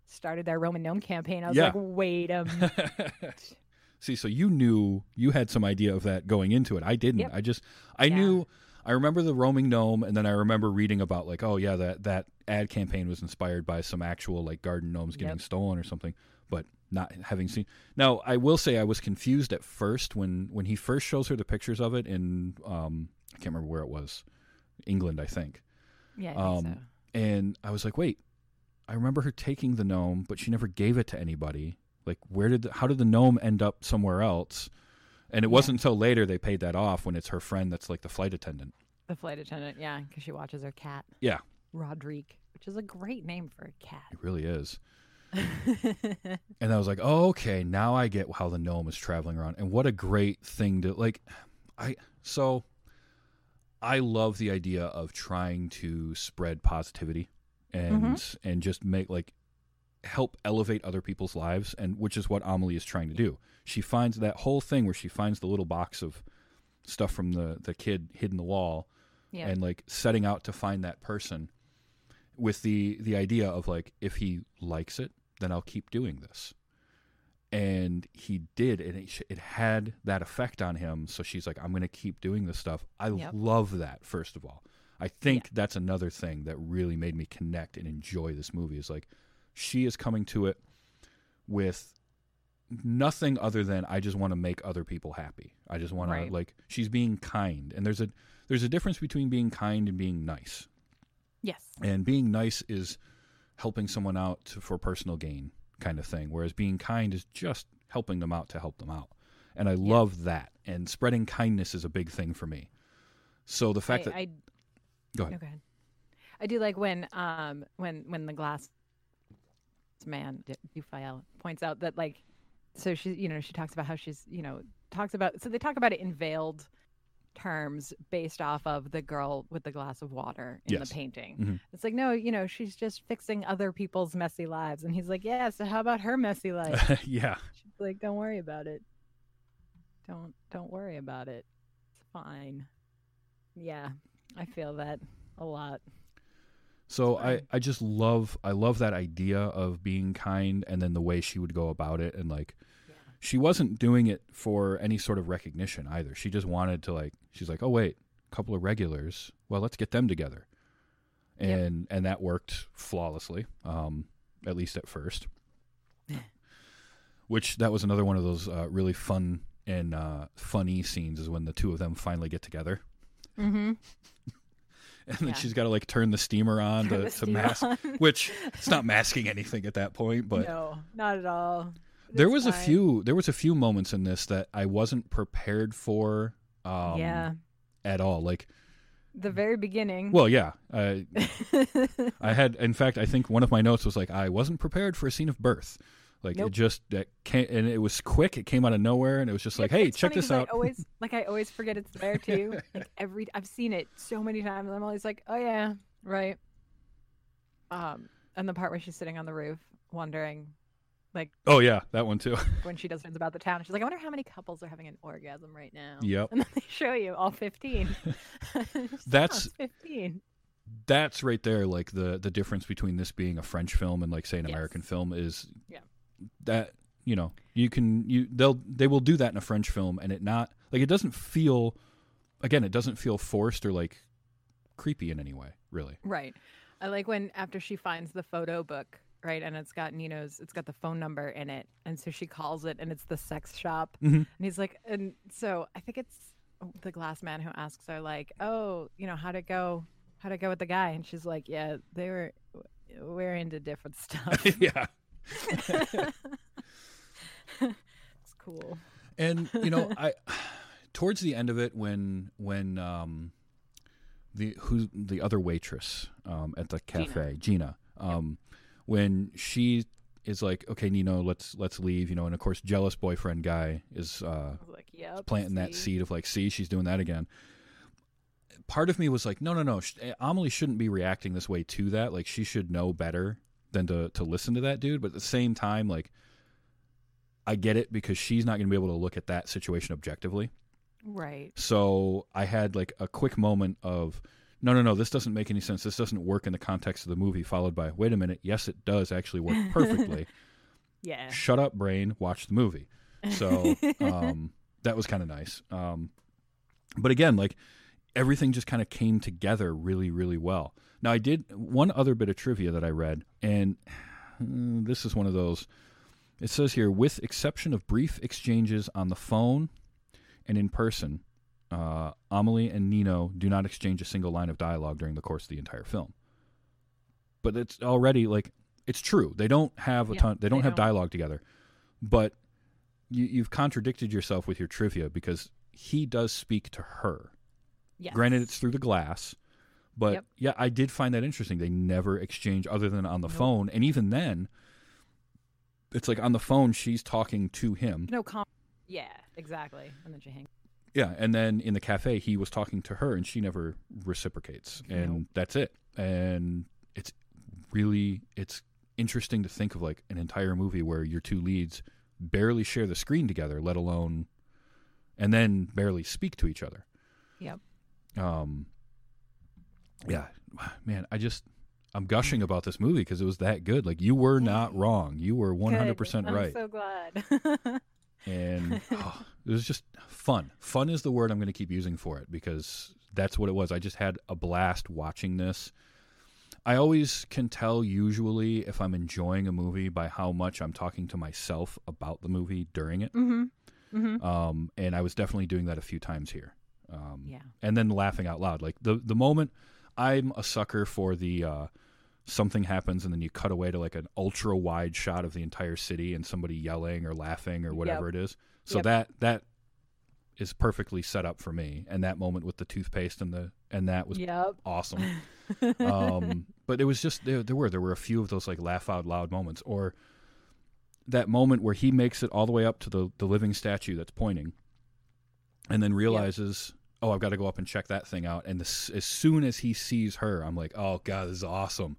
started their Roaming gnome campaign, I was Yeah. like, wait a minute. [LAUGHS] See, so you knew you had some idea of that going into it. I didn't. Yep. I just I Yeah. knew I remember the roaming gnome and then I remember reading about like, oh yeah, that that ad campaign was inspired by some actual like garden gnomes getting Yep. stolen or something, but not having seen. Now, I will say I was confused at first when when he first shows her the pictures of it in um I can't remember where it was. England, I think. Yeah, I think Um, so. And I was like, wait, I remember her taking the gnome, but she never gave it to anybody. Like, where did the, how did the gnome end up somewhere else? And it Yeah. wasn't until later they paid that off when it's her friend that's like the flight attendant. The flight attendant, yeah, because she watches her cat. Yeah. Rodrigue, which is a great name for a cat. It really is. [LAUGHS] And I was like, oh, okay, now I get how the gnome is traveling around. And what a great thing to like. I so I love the idea of trying to spread positivity and mm-hmm. and just make like help elevate other people's lives and which is what Amelie is trying to do. She finds that whole thing where she finds the little box of stuff from the the kid hid in the wall yeah. and like setting out to find that person with the the idea of like if he likes it then I'll keep doing this and he did and it, it had that effect on him so she's like I'm going to keep doing this stuff I Yep. love that first of all I think that's another thing that really made me connect and enjoy this movie is like she is coming to it with nothing other than I just want to make other people happy. I just want Right. to like she's being kind and there's a there's a difference between being kind and being nice. yes. And being nice is helping someone out to, for personal gain kind of thing whereas being kind is just helping them out to help them out. And I love that. And spreading kindness is a big thing for me. So the fact I, that I go ahead. no, go ahead. I do like when um when when the glass man D- Dufayel points out that like so she you know she talks about how she's you know talks about so they talk about it in veiled terms based off of the girl with the glass of water in Yes. the painting. Mhm. It's like no, you know, she's just fixing other people's messy lives and he's like, "Yeah, so how about her messy life?" [LAUGHS] yeah. She's like, "Don't worry about it. Don't don't worry about it. It's fine." Yeah, I feel that a lot. So I. I just love I love that idea of being kind and then the way she would go about it and like Yeah. she wasn't doing it for any sort of recognition either. She just wanted to like she's like, "Oh wait, a couple of regulars. Well, let's get them together." And and that worked flawlessly. Um at least at first. [LAUGHS] Which that was another one of those uh, really fun and uh, funny scenes is when the two of them finally get together. Mm-hmm. [LAUGHS] And then Yeah. she's got to like turn the steamer on to, to mask [LAUGHS] which it's not masking anything at that point, but no, not at all. But there it's was a few there was a few moments in this that I wasn't prepared for um yeah, at all. Like the very beginning. well, yeah. I [LAUGHS] I had in fact I think one of my notes was like I wasn't prepared for a scene of birth. Like it just that came and it was quick. It came out of nowhere and it was just like, "Hey, It's check this out." I always [LAUGHS] like I always forget it's there too. [LAUGHS] like every I've seen it so many times. and I'm always like, oh yeah, right. Um, and the part where she's sitting on the roof, wondering like, oh yeah, that one too. [LAUGHS] when she does things about the town. She's like, I wonder how many couples are having an orgasm right now. Yep. And then they show you all 15. She's like, "Oh, That's- it's 15. That's right there like the the difference between this being a French film and like say an Yes. American film is Yeah. That you know you can you they'll they will do that in a french film and it not like it doesn't feel again it doesn't feel forced or like creepy in any way really Right. I like when after she finds the photo book, right, and it's got Nino's, it's got the phone number in it, and so she calls it, and it's the sex shop, Mhm. and he's like, and so I think it's the glass man who asks her like, oh, you know, how'd it go? How'd it go with the guy? And she's like, yeah, they were, we're into different [LAUGHS] stuff. [LAUGHS] yeah it's cool. and you know [LAUGHS] i towards the end of it when when um the who the other waitress um at the cafe gina, um when she is like, okay, Nino, let's let's leave, you know, and of course, jealous boyfriend guy is uh, like, yep. planting that seed of like, see, she's doing that again. Part of me was like, no, no, no, sh- Amelie shouldn't be reacting this way to that. Like, she should know better than to to listen to that dude. But at the same time, like, I get it because she's not going to be able to look at that situation objectively. Right. So I had like a quick moment of, no, no, no, this doesn't make any sense. This doesn't work in the context of the movie. Followed by, wait a minute, yes, it does actually work [LAUGHS] perfectly. Yeah. Shut up, brain. Watch the movie. So [LAUGHS] um, that was kind of nice. Um, but again, like everything just kind of came together really, really well. Now, I did one other bit of trivia that I read, and mm, this is one of those. It says here, with exception of brief exchanges on the phone and in person, uh, Amelie and Nino do not exchange a single line of dialogue during the course of the entire film. But it's already like it's true. They don't have a Yeah, ton. They don't they have don't. dialogue together. But you, you've contradicted yourself with your trivia because he does speak to her. Yes. Granted, it's through the glass, but Yep. yeah, I did find that interesting. They never exchange other than on the Nope. phone, and even then, it's like on the phone she's talking to him. no com. Yeah, exactly. And then she hangs. Yeah, and then in the cafe he was talking to her, and she never reciprocates, and that's it. And it's really it's interesting to think of like an entire movie where your two leads barely share the screen together, let alone, and then barely speak to each other. Yep. Um. Yeah, [SIGHS] man, I just I'm gushing about this movie because it was that good. Like you were not wrong. You were 100 percent right. I'm so glad. [LAUGHS] and oh, [LAUGHS] [SIGHS] it was just fun. Fun is the word I'm going to keep using for it because that's what it was. I just had a blast watching this. I always can tell usually if I'm enjoying a movie by how much I'm talking to myself about the movie during it. mm-hmm. Mm-hmm. Um, and I was definitely doing that a few times here. Um, Yeah. and then laughing out loud. Like the the moment I'm a sucker for the uh, something happens and then you cut away to like an ultra wide shot of the entire city and somebody yelling or laughing or whatever it is. So Yep. that that is perfectly set up for me. And that moment with the toothpaste and the and that was Yep. awesome. [LAUGHS] um, but it was just there, there were there were a few of those like laugh out loud moments or that moment where he makes it all the way up to the the living statue that's pointing and then realizes oh i've got to go up and check that thing out. And this, as soon as he sees her i'm like oh god this is awesome.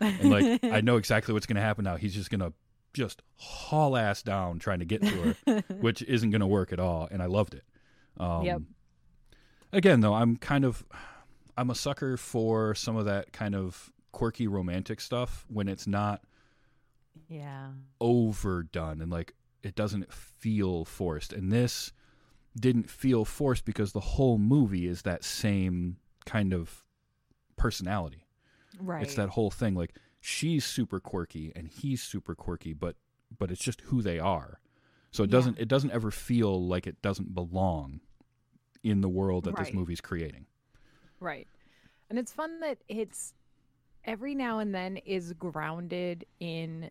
And like i [LAUGHS] know exactly what's going to happen now. He's just going to just haul ass down trying to get to her [LAUGHS] which isn't going to work at all. And i loved it. Um, Yep. again though i'm kind of i'm a sucker for some of that kind of quirky romantic stuff when it's not yeah. overdone and like it doesn't feel forced. And this didn't feel forced because the whole movie is that same kind of personality Right. it's that whole thing like she's super quirky and he's super quirky but but it's just who they are so it Yeah. doesn't it doesn't ever feel like it doesn't belong in the world that this Right. movie's creating Right. And it's fun that it's every now and then is grounded in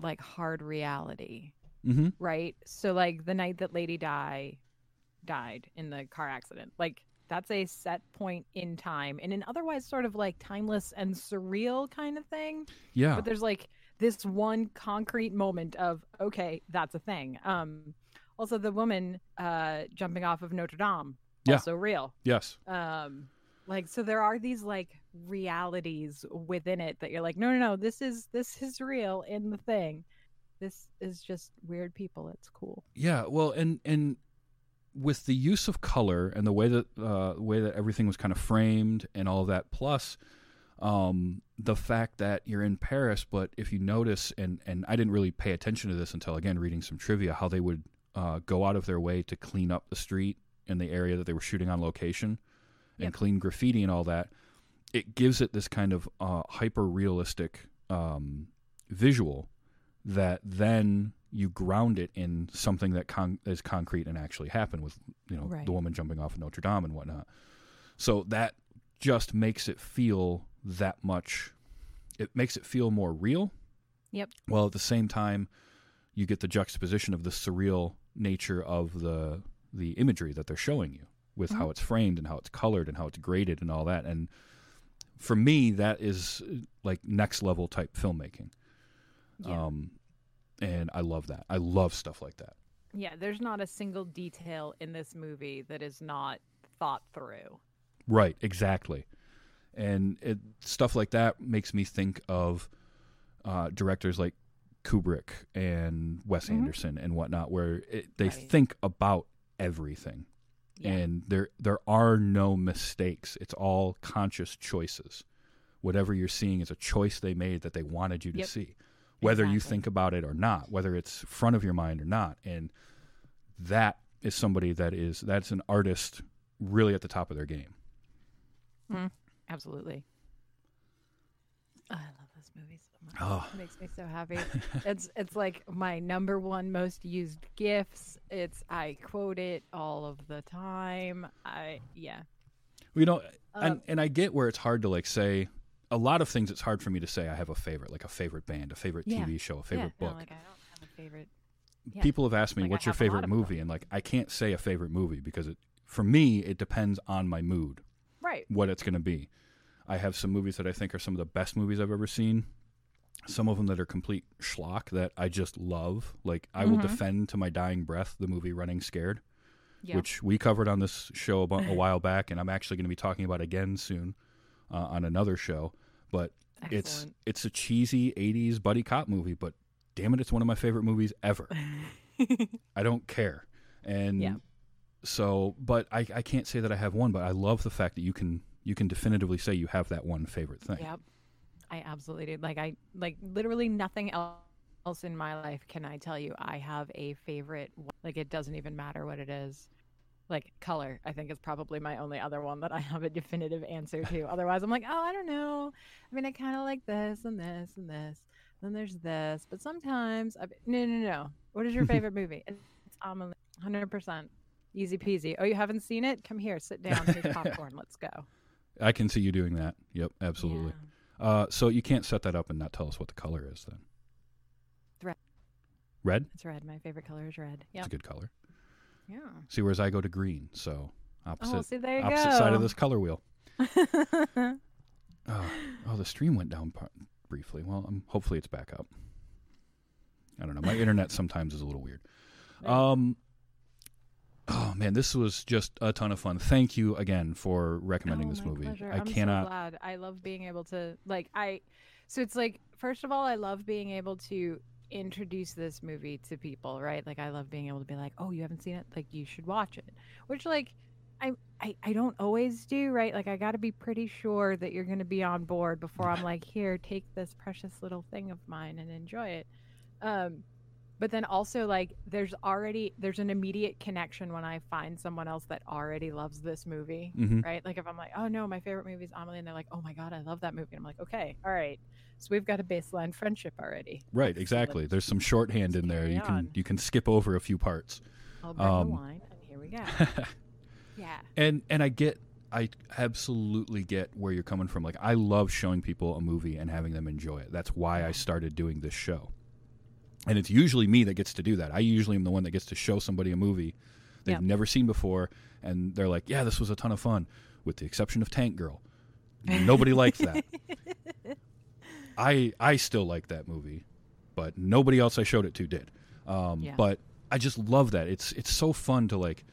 like hard reality, mm-hmm right? So like the night that Lady Di died in the car accident, like that's a set point in time in an otherwise sort of like timeless and surreal kind of thing. yeah. But there's like this one concrete moment of okay, that's a thing. Um also the woman uh jumping off of Notre Dame Yeah. also real. Yes. Um like so there are these like realities within it that you're like no no no this is this is real in the thing. This is just weird people. It's cool. Yeah, well, and and with the use of color and the way that uh, way that everything was kind of framed and all of that, plus um, the fact that you're in Paris, but if you notice, and and I didn't really pay attention to this until again reading some trivia, how they would uh, go out of their way to clean up the street in the area that they were shooting on location, and Yep. clean graffiti and all that. It gives it this kind of uh, hyper realistic um, visual that then you ground it in something that con- is concrete and actually happened with you know Right. the woman jumping off of Notre Dame and whatnot. So that just makes it feel that much. It makes it feel more real. Yep. While at the same time, you get the juxtaposition of the surreal nature of the the imagery that they're showing you with how it's framed and how it's colored and how it's graded and all that. And for me, that is uh, like next level type filmmaking. Yeah. Um, and I love that. I love stuff like that. Yeah, there's not a single detail in this movie that is not thought through. Right, exactly. And it, stuff like that makes me think of uh, directors like Kubrick and Wes Mhm. Anderson and whatnot, where it, they Right. think about everything, Yeah. and there there are no mistakes. It's all conscious choices. Whatever you're seeing is a choice they made that they wanted you to Yep. see, whether you think about it or not, whether it's front of your mind or not, and that is somebody that is that's an artist really at the top of their game. Absolutely. I love this movie so much. Oh. It makes me so happy. [LAUGHS] it's it's like my number one most used gifts. It's I quote it all of the time. I yeah. We don't, and Um, and I get where it's hard to like say a lot of things. It's hard for me to say I have a favorite, like a favorite band, a favorite Yeah. TV show, a favorite yeah, book. No, like I don't have a favorite. yeah. People have asked me, Like, I "What's your a favorite movie?" And like, I can't say a favorite movie because it, for me, it depends on my mood, Right. what it's going to be. I have some movies that I think are some of the best movies I've ever seen. Some of them that are complete schlock that I just love. Like I will Mhm. defend to my dying breath the movie Running Scared. Which we covered on this show about a [LAUGHS] while back, and I'm actually going to be talking about again soon uh, on another show. But it's Excellent. it's a cheesy '80s buddy cop movie, but damn it, it's one of my favorite movies ever. [LAUGHS] I don't care, and Yeah. so, but I, I can't say that I have one, but I love the fact that you can you can definitively say you have that one favorite thing. Yep. I absolutely did. Like I like literally nothing el- else in my life can I tell you I have a favorite one. like it doesn't even matter what it is. Like color, I think is probably my only other one that I have a definitive answer to. Otherwise, I'm like, "Oh, I don't know. I mean, I kind of like this and this and this. Then there's this, but sometimes I no, no, no. What is your [LAUGHS] favorite movie? It's Amelie. 100%. Easy peasy. Oh, you haven't seen it? Come here, sit down. Here's [LAUGHS] popcorn. Let's go. I can see you doing that. Yep, absolutely. Uh, so you can't set that up and not tell us what the color is then. Red. Red? It's red. My favorite color is red. yeah It's a good color. Yeah. See, whereas I go to green, so opposite Oh, see, opposite go. side of this color wheel. [LAUGHS] Oh, oh, the stream went down briefly. Well, um, hopefully it's back up. I don't know. My internet sometimes is a little weird. Um. Oh man, this was just a ton of fun. Thank you again for recommending Oh, this movie. pleasure. I I'm cannot. so glad. I love being able to like I. So it's like first of all, I love being able to introduce this movie to people, right? Like I love being able to be like, "Oh, you haven't seen it? Like you should watch it." Which like I I, I don't always do, right? Like I got to be pretty sure that you're going to be on board before I'm like, "Here, take this precious little thing of mine and enjoy it." Um but then also like there's already there's an immediate connection when I find someone else that already loves this movie Mhm. right? Like if I'm like, oh no, my favorite movie is Amelie, and they're like, oh my god, I love that movie. And I'm like, okay, all right, so we've got a baseline friendship already. Right, exactly. let's- There's some shorthand in there. You can on. you can skip over a few parts. I'll bring um, the wine, and here we go. [LAUGHS] yeah, and and I get I absolutely get where you're coming from. Like I love showing people a movie and having them enjoy it. That's why I started doing this show. And it's usually me that gets to do that. I usually am the one that gets to show somebody a movie they've Yeah. never seen before and they're like, "Yeah, this was a ton of fun." With the exception of Tank Girl. Nobody likes that. [LAUGHS] I I still like that movie, but nobody else I showed it to did. Um, Yeah. But I just love that. It's it's so fun to like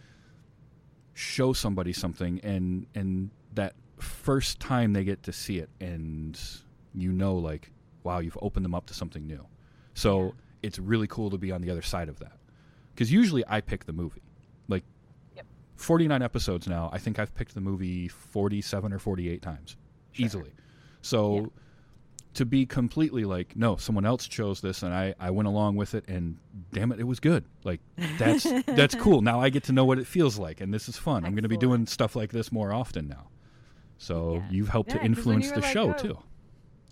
show somebody something and and that first time they get to see it and you know like wow you've opened them up to something new so Yeah. it's really cool to be on the other side of that because usually i pick the movie like Yep. 49 episodes now i think i've picked the movie 47 or 48 times Sure. easily so Yeah. To be completely like no someone else chose this and i i went along with it and damn it it was good like that's [LAUGHS] that's cool now i get to know what it feels like and this is fun i'm going to be doing stuff like this more often now so Yeah. you've helped Yeah, to influence the like, show "Oh, too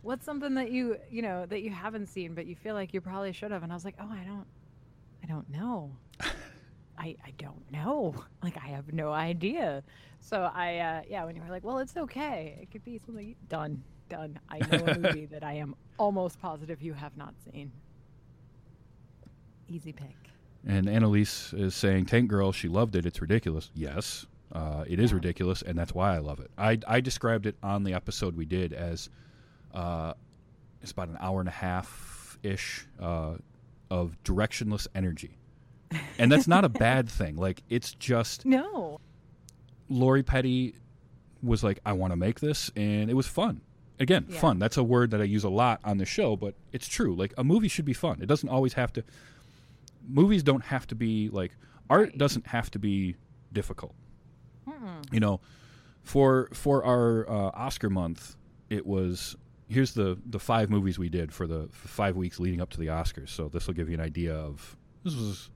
what's something that you you know that you haven't seen but you feel like you probably should have? And I was like, oh, I don't, I don't know. I, I don't know. [LAUGHS] Like I have no idea. So I uh, yeah, when you were like, well, it's okay. It could be something done, done. I know a movie [LAUGHS] that I am almost positive you have not seen. Easy pick. and annalise is saying tank girl she loved it it's ridiculous yes uh, it is Yeah. ridiculous and that's why i love it i i described it on the episode we did as uh, it's about an hour and a half ish uh, of directionless energy. And that's not a [LAUGHS] bad thing. Like it's just No. Lori Petty was like, I want to make this, and it was fun. Again, Yeah. fun. That's a word that I use a lot on the show, but it's true. Like a movie should be fun. It doesn't always have to. Movies don't have to be like art. Right. Doesn't have to be difficult. You know, for for our uh, Oscar month, it was here's the the five movies we did for the five weeks leading up to the Oscars. So this will give you an idea of this was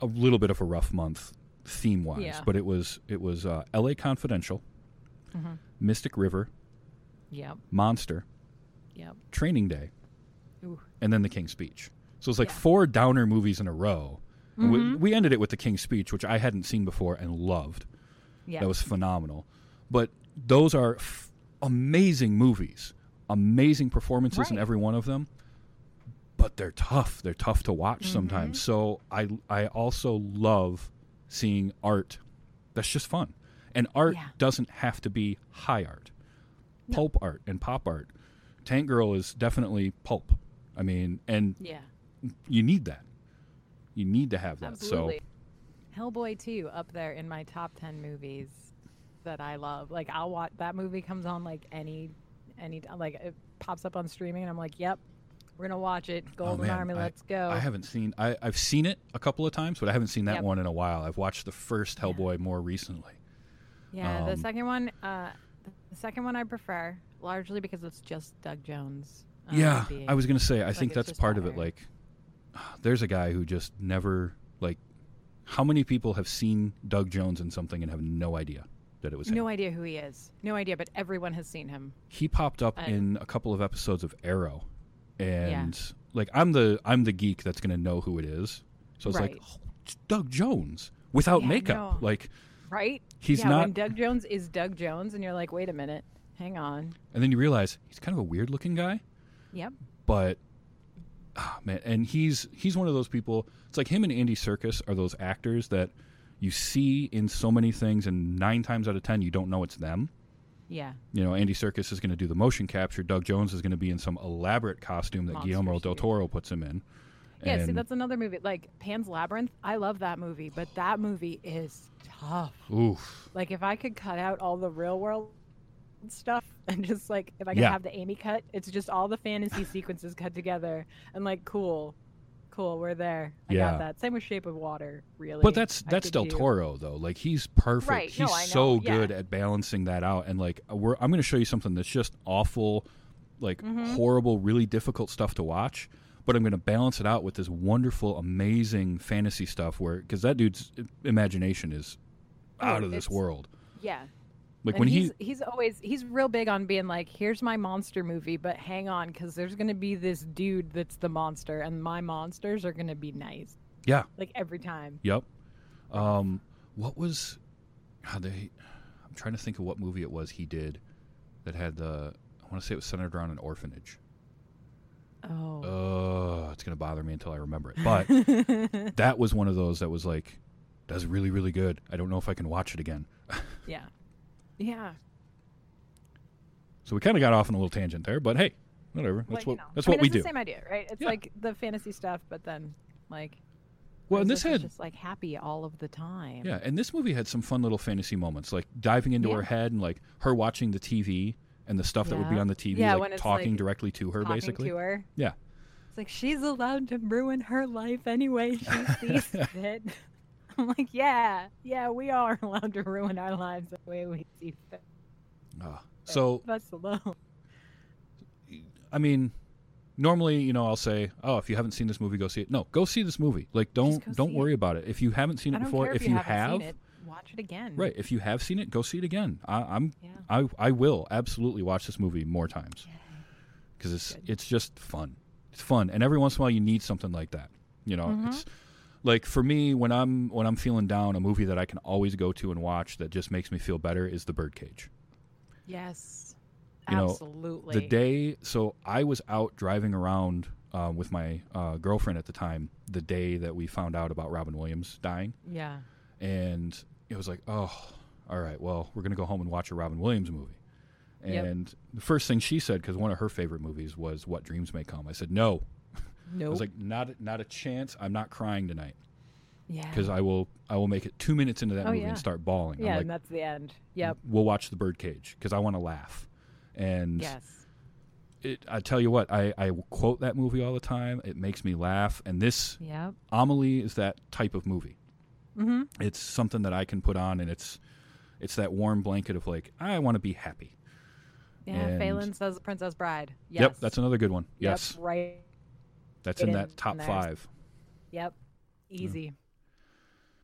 a little bit of a rough month theme wise, Yeah. but it was it was uh, L.A. Confidential, Mystic River, Yep. Monster, Yep. Training Day, Ooh. and then The King's Speech. So it's like Yeah. Mm-hmm. four downer movies in a row. And We, we ended it with The King's Speech, which I hadn't seen before and loved. Yeah. That was phenomenal. But those are f- amazing movies, amazing performances in every one of them. But they're tough. They're tough to watch Mm-hmm. sometimes. So I I also love seeing art that's just fun. And art Yeah. doesn't have to be high art. Pulp art and pop art. Tank Girl is definitely pulp. I mean, and yeah. you need that. You need to have that. Absolutely. Hellboy 2 up there in my top 10 movies that I love. Like I'll watch that movie comes on like any any like it pops up on streaming and I'm like, "Yep. We're going to watch it. So, Golden oh, Army, I- let's go." I haven't seen. I, I've seen it a couple of times, but I haven't seen that Yep. one in a while. I've watched the first Hellboy more recently. yeah, the um, second one uh the second one I prefer largely because it's just Doug Jones. uh, yeah, being- I was gonna say. I like, think that's part of it. Like, [SIGHS] there's a guy who just never like. How many people have seen Doug Jones in something and have no idea that it was him? no idea who he is. No idea, but everyone has seen him. he popped up in a couple of episodes of Arrow, and like I'm the I'm the geek that's gonna know who it is. So it's like oh, it's Doug Jones without Yeah, makeup. no. Like, Right? He's yeah, not- when Doug Jones is Doug Jones and you're like, "Wait a minute. Hang on." and then you realize he's kind of a weird looking guy. Yep. but ah, man, and he's he's one of those people. It's like him and Andy Serkis are those actors that you see in so many things, and nine times out of ten you don't know it's them. Yeah. You know, Andy Serkis is going to do the motion capture. Doug Jones is going to be in some elaborate costume that Monster Guillermo del. Toro puts him in. Yeah, see, that's another movie. Like Pan's Labyrinth, I love that movie, but that movie is tough. oof. Like, if I could cut out all the real world stuff [LAUGHS] and just like, if I could Yeah. have the Amy cut, it's just all the fantasy [LAUGHS] sequences cut together and like, cool, cool, we're there. I Yeah. got that. Same with Shape of Water, really. But that's that's Del do- Toro though. Like he's perfect. Right. He's No, so. Yeah. good at balancing that out. And like we're, I'm going to show you something that's just awful, like Mm-hmm. horrible, really difficult stuff to watch. But I'm going to balance it out with this wonderful, amazing fantasy stuff. Where because that dude's imagination is Oh, out of this world. Yeah. Like and when he's he he's always he's real big on being like, here's my monster movie, but hang on, because there's gonna be this dude that's the monster, and my monsters are gonna be nice, yeah like every time. Yep. Um, what was? How they? I'm trying to think of what movie it was he did that had the. I want to say it was centered around an orphanage. Oh. Oh, it's gonna bother me until I remember it. But [LAUGHS] that was one of those that was like, that's really really good. I don't know if I can watch it again. [LAUGHS] Yeah. Yeah. So we kind of got off on a little tangent there, but hey, whatever. That's Well, what know. that's I mean, what we it's do. the same idea, right? It's Yeah. like the fantasy stuff, but then like. Well, and this is had just like happy all of the time. yeah, and this movie had some fun little fantasy moments, like diving into her head and like her watching the TV and the stuff that would be on the TV, Yeah, like talking like, directly to her, basically. to her. Yeah. It's like she's allowed to ruin her life anyway [LAUGHS] she sees fit. [LAUGHS] I'm like, yeah, yeah, we are [LAUGHS] allowed to ruin our lives the way we see fit. Ah. so That's low. I mean, normally, you know, I'll say, "Oh, if you haven't seen this movie, go see it." No, go see this movie. Like, don't don't worry about it. If you haven't seen it before, if if you, haven't have, it, watch it again. right, if you have seen it, go see it again. I, I'm Yeah. I I will absolutely watch this movie more times because it's Good. it's just fun. It's fun, and every once in a while, you need something like that. You know, Mm-hmm. it's like for me when I'm when I'm feeling down, a movie that I can always go to and watch that just makes me feel better is The Birdcage. Yes. You know, Absolutely. the day so i was out driving around uh, with my uh, girlfriend at the time the day that we found out about robin williams dying Yeah. and it was like oh all right well we're going to go home and watch a robin williams movie Yep. and the first thing she said because one of her favorite movies was what dreams may come i said no No. [LAUGHS] I was like, not not a chance. I'm not crying tonight yeah. because I will I will make it two minutes into that Oh, movie yeah. and start bawling. I'm yeah, like, and that's the end. Yep. We'll watch the Birdcage because I want to laugh. And Yes. it, I tell you what, I, I quote that movie all the time. It makes me laugh. And this Yep. Amelie is that type of movie. Mm-hmm. It's something that I can put on, and it's it's that warm blanket of like I want to be happy. Yeah. And- Phelan says Princess Bride. Yes. Yep, that's another good one. Yep, Yes, Right. that's in in that top there. five. Yep. Easy.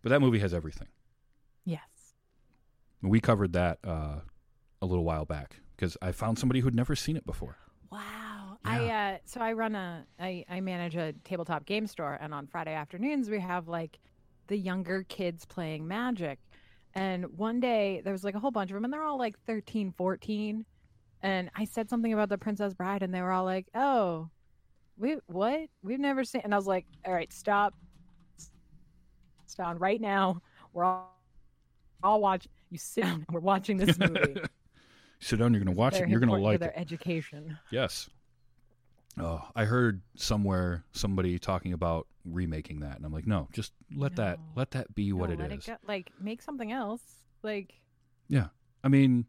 But that movie has everything. Yes. We covered that uh, a little while back because I found somebody who'd never seen it before. Wow. I uh so I run a I, I manage a tabletop game store and on Friday afternoons we have like the younger kids playing magic. And one day there was like a whole bunch of them and they're all like 13, 14. And I said something about the Princess Bride and they were all like, "Oh, we what? We've never seen." And I was like, "All right, stop. Stop on right now. We're all all watch. You sit down. We're watching this movie. [LAUGHS] Sit down. You're going to watch it. You're going to like for it. their education. Yes. Oh, I heard somewhere somebody talking about remaking that, and I'm like, no, just let that let that be what No, it let is. go- like make something else. Like yeah, I mean,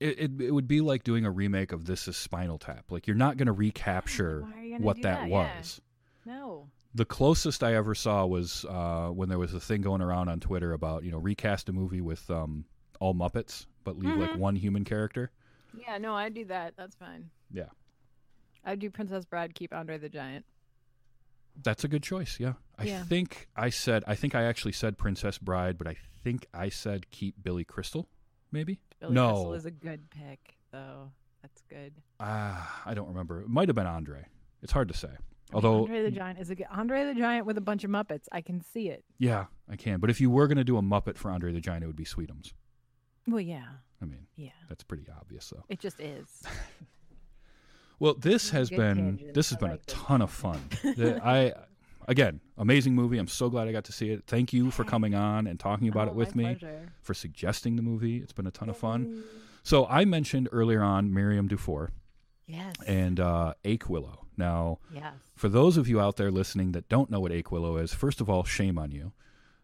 it, it it would be like doing a remake of This Is Spinal Tap. Like you're not going to recapture gonna what that, that? Yeah. was. no. The closest I ever saw was uh, when there was a thing going around on Twitter about you know recast a movie with um, all Muppets, but leave like Mhm. one human character. Yeah, no, I'd do that. That's fine. Yeah. I'd do Princess Bride, keep Andre the Giant. That's a good choice. Yeah, I Yeah. think I said I think I actually said Princess Bride, but I think I said keep Billy Crystal. Maybe Billy No. Crystal is a good pick, though. That's good. ah, I don't remember. It might have been Andre. It's hard to say. I mean, Although Andre the Giant is a good Andre the Giant with a bunch of Muppets. I can see it. Yeah, I can. But if you were going to do a Muppet for Andre the Giant, it would be Sweetums. Well, yeah, I mean, yeah. that's pretty obvious, though. It just is. [LAUGHS] Well, this has been tangent. this has I been like a this. ton of fun. [LAUGHS] I again, amazing movie. I'm so glad I got to see it. Thank you for coming [LAUGHS] on and talking about Oh, it with my me, pleasure. for suggesting the movie. It's been a ton of fun. So I mentioned earlier on Miriam Dufour Yes. and uh, Willow. Now, yes. for those of you out there listening that don't know what Aquilo is, first of all, shame on you.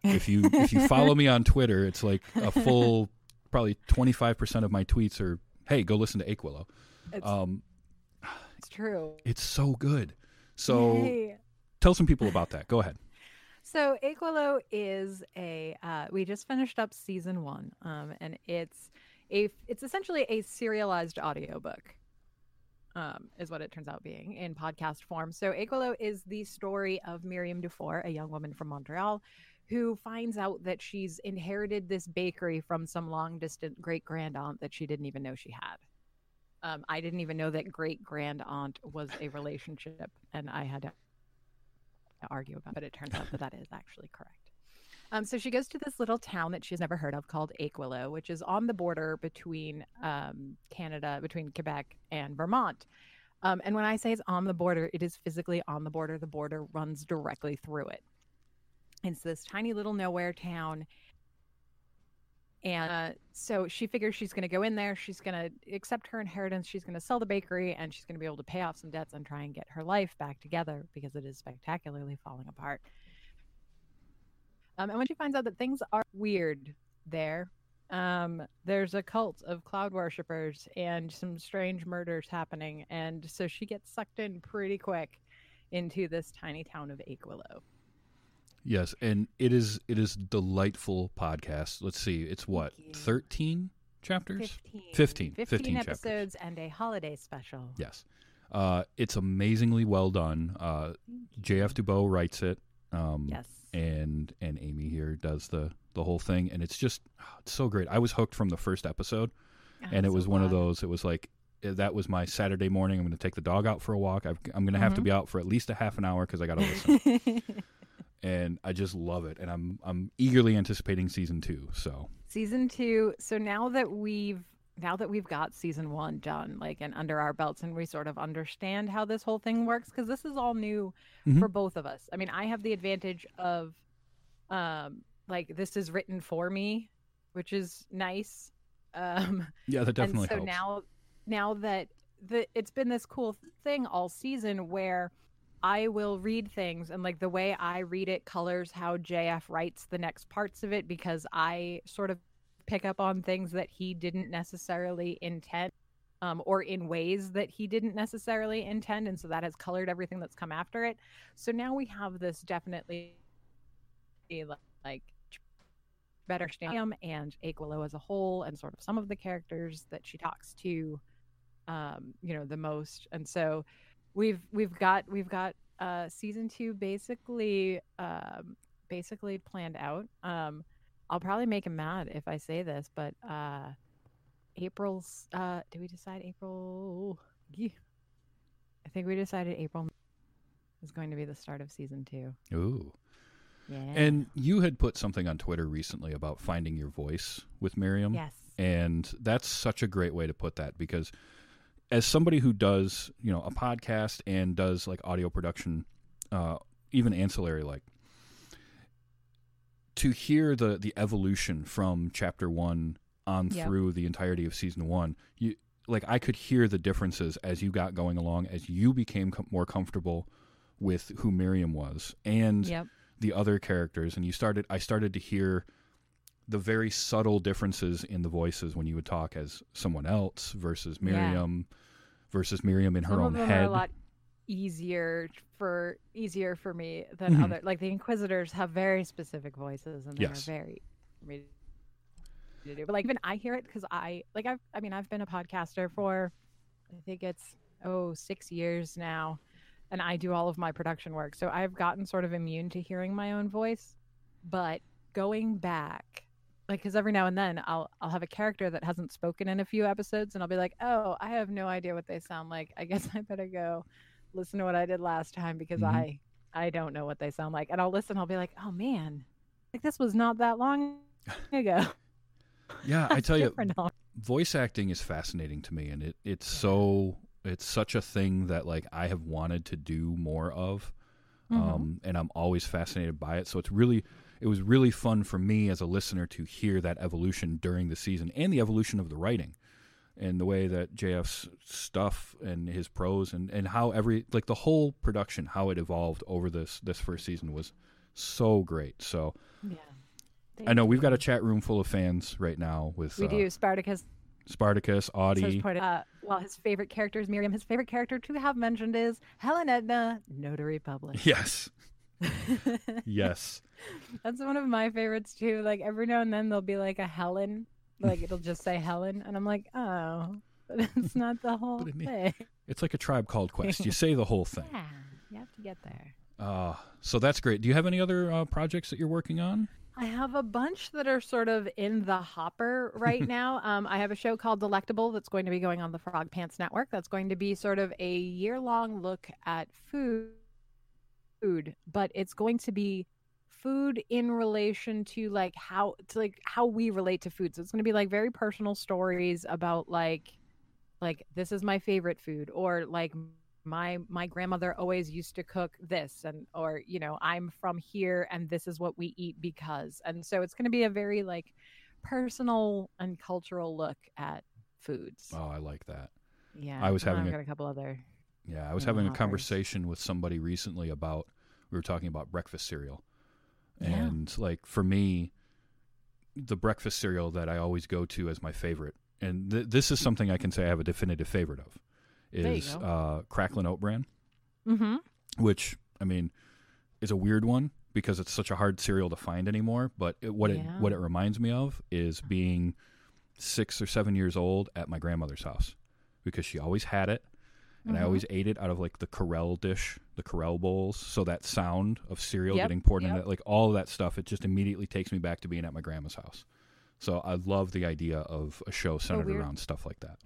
If you if you follow me on Twitter, it's like a full probably 25% of my tweets are, "Hey, go listen to Aquilo." It's, Um, true. it's so good. So Yay. tell some people about that. Go ahead. [LAUGHS] So Aquilo is a uh, we just finished up season one, um, and it's a it's essentially a serialized audiobook. Um, is what it turns out being in podcast form. So Aquilo is the story of Miriam Dufour, a young woman from Montreal, who finds out that she's inherited this bakery from some long distant great grand aunt that she didn't even know she had. Um, I didn't even know that great grand aunt was a relationship, and I had to argue about, It. but it turns out that that is actually correct. Um, so she goes to this little town that she's never heard of called Aquilo, which is on the border between um, Canada, between Quebec and Vermont. Um, and when I say it's on the border, it is physically on the border. The border runs directly through it. It's this tiny little nowhere town. And uh, so she figures she's going to go in there. She's going to accept her inheritance. She's going to sell the bakery and she's going to be able to pay off some debts and try and get her life back together because it is spectacularly falling apart. Um, and when she finds out that things are weird there, um, there's a cult of cloud worshippers and some strange murders happening. And so she gets sucked in pretty quick into this tiny town of Aquilo. Yes, and it is it is delightful podcast. Let's see, it's what thirteen chapters. 15. 15, 15 15 chapters. episodes and a holiday special. Yes, uh, it's amazingly well done. Uh, J.F. Dubeau writes it. Um, Yes. and and Amy here does the the whole thing, and it's just ah, it's so great. I was hooked from the first episode, and it was one of those. It was like eh, that was my Saturday morning. I'm going to take the dog out for a walk. I've, I'm going to have to Mhm. be out for at least a half an hour because I got to listen. [LAUGHS] and I just love it, and I'm I'm eagerly anticipating season two. So season two so now that we've now that we've got season one done like and under our belts and we sort of understand how this whole thing works because this is all new Mhm. for both of us i mean i have the advantage of um like this is written for me which is nice [LAUGHS] um yeah, that definitely and so helps. now now that the it's been this cool thing all season where I will read things and like the way I read it colors how JF writes the next parts of it because I sort of pick up on things that he didn't necessarily intend um, or in ways that he didn't necessarily intend. And so that has colored everything that's come after it. So now we have this definitely like better understand and Aquilo as a whole and sort of some of the characters that she talks to um, you know, the most. And so we've we've got we've got uh season two basically um basically planned out. Um I'll probably make him mad if I say this, but uh April's uh did we decide April I think we decided April is going to be the start of season two. Ooh. Yeah. And you had put something on Twitter recently about finding your voice with Miriam. yes. And that's such a great way to put that because as somebody who does, you know, a podcast and does like audio production, uh, even ancillary like to hear the the evolution from chapter 1 on through the entirety of season 1, you like I could hear the differences as you got going along as you became com- more comfortable with who Miriam was and Yep. the other characters and you started I started to hear the very subtle differences in the voices when you would talk as someone else versus Yeah. Versus Miriam in her Some own head. are a lot easier for easier for me than Mhm. other like the Inquisitors have very specific voices and they're Yes. very very to do. But like even I hear it because I like I've I mean I've been a podcaster for I think it's oh six years now, and I do all of my production work, so I've gotten sort of immune to hearing my own voice. But going back, like because every now and then I'll I'll have a character that hasn't spoken in a few episodes, and I'll be like, oh, I have no idea what they sound like. I [LAUGHS] guess I better go listen to what I did last time because Mhm. I I don't know what they sound like, and I'll listen. I'll be like, oh man, like this was not that long [LAUGHS] ago. yeah, I [LAUGHS] tell you, now. voice acting is fascinating to me and it, it's so it's such a thing that like I have wanted to do more of. Mhm. Um, and I'm always fascinated by it. So it's really it was really fun for me as a listener to hear that evolution during the season and the evolution of the writing and the way that JF's stuff and his prose and, and how every like the whole production how it evolved over this this first season was so great. So yeah. I know Thank we've got a chat room full of fans right now with We uh, do. Spartacus Spartacus, Audie. uh, well, his favorite character is Miriam. His favorite character to have mentioned is Helen Edna, Notary Public. Yes. Yes. [LAUGHS] That's one of my favorites too. Like every now and then there'll be like a Helen, like it'll just say [LAUGHS] Helen, and I'm like, oh, but it's not the whole it thing. It's like a tribe called Quest. You say the whole thing. [LAUGHS] Yeah, you have to get there. Uh, so that's great. Do you have any other uh, projects that you're working on? I have a bunch that are sort of in the hopper right now. Um, I have a show called Delectable that's going to be going on the Frogpants Network. That's going to be sort of a year long look at food, food, but it's going to be food in relation to like how to like how we relate to food. So it's going to be like very personal stories about like like this is my favorite food or like my my grandmother always used to cook this and or you know i'm from here and this is what we eat because and so it's going to be a very like personal and cultural look at foods Oh, I like that. yeah I was having a- a couple other Yeah, I was having a conversation with somebody recently about we were talking about breakfast cereal. Yeah. And like for me, the breakfast cereal that I always go to as my favorite, and th- this is something I can say I have a definitive favorite of, is uh, Cracklin Oat Bran, mm-hmm which I mean is a weird one because it's such a hard cereal to find anymore. But it, what it what it reminds me of is being six or seven years old at my grandmother's house because she always had it and I Mhm. always ate it out of like the Corel dish, the Corel bowls. So that sound of cereal Yep, getting poured yep. it, like all of that stuff, it just immediately takes me back to being at my grandma's house. So I love the idea of a show centered weird. around stuff like that.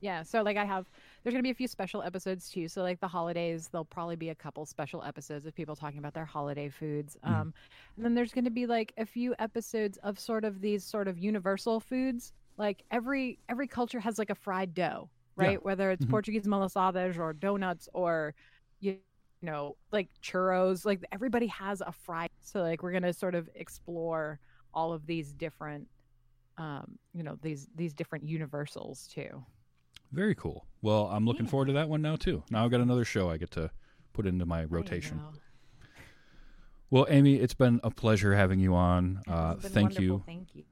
yeah so like i have there's going to be a few special episodes too so like the holidays there'll probably be a couple special episodes of people talking about their holiday foods Mhm. um and then there's going to be like a few episodes of sort of these sort of universal foods like every every culture has like a fried dough Yeah. right whether it's Mhm. portuguese malasadas or donuts or you know like churros like everybody has a fry. so like we're going to sort of explore all of these different um you know these these different universals too Very cool. Well, I'm looking Yeah. forward to that one now too. Now I've got another show I get to put into my rotation. Well, Amy, it's been a pleasure having you on. Uh, thank wonderful. you. Thank you.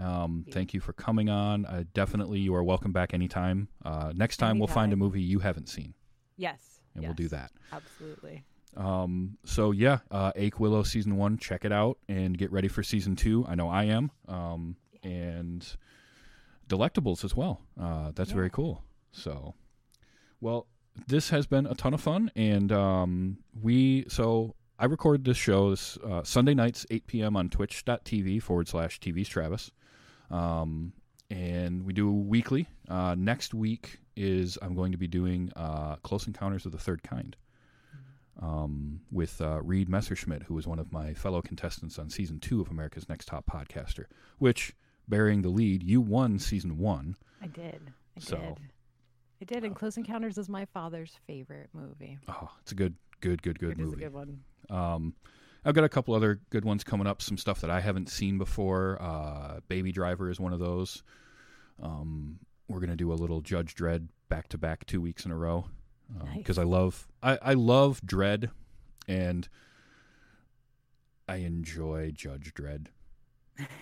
Um, thank you for coming on. Uh, definitely, you are welcome back anytime. Uh, next time, we'll find a movie you haven't seen, Yes. and we'll do that. Absolutely. Um, so yeah, uh, Aquilo season one, check it out and get ready for season two. I know I am. Um, and Delectables as well. Uh, that's very cool. So, well, this has been a ton of fun, and um, we so I record this show this, uh, Sunday nights, 8 p.m. on twitch.tv forward slash TV's Travis. Um, and we do weekly. Uh, next week is I'm going to be doing uh, Close Encounters of the Third Kind um, with uh, Reed Messerschmidt, who was one of my fellow contestants on season two of America's Next Top Podcaster, which, bearing the lead, you won season one. I did. I So- did. I did. And Close Encounters is my father's favorite movie. Oh, it's a good, good, good, good It is movie. a good one. Um, I've got a couple other good ones coming up. Some stuff that I haven't seen before. Uh, Baby Driver is one of those. Um, we're gonna do a little Judge Dredd back to back two weeks in a row because Nice. I love I, I love Dredd and I enjoy Judge Dredd.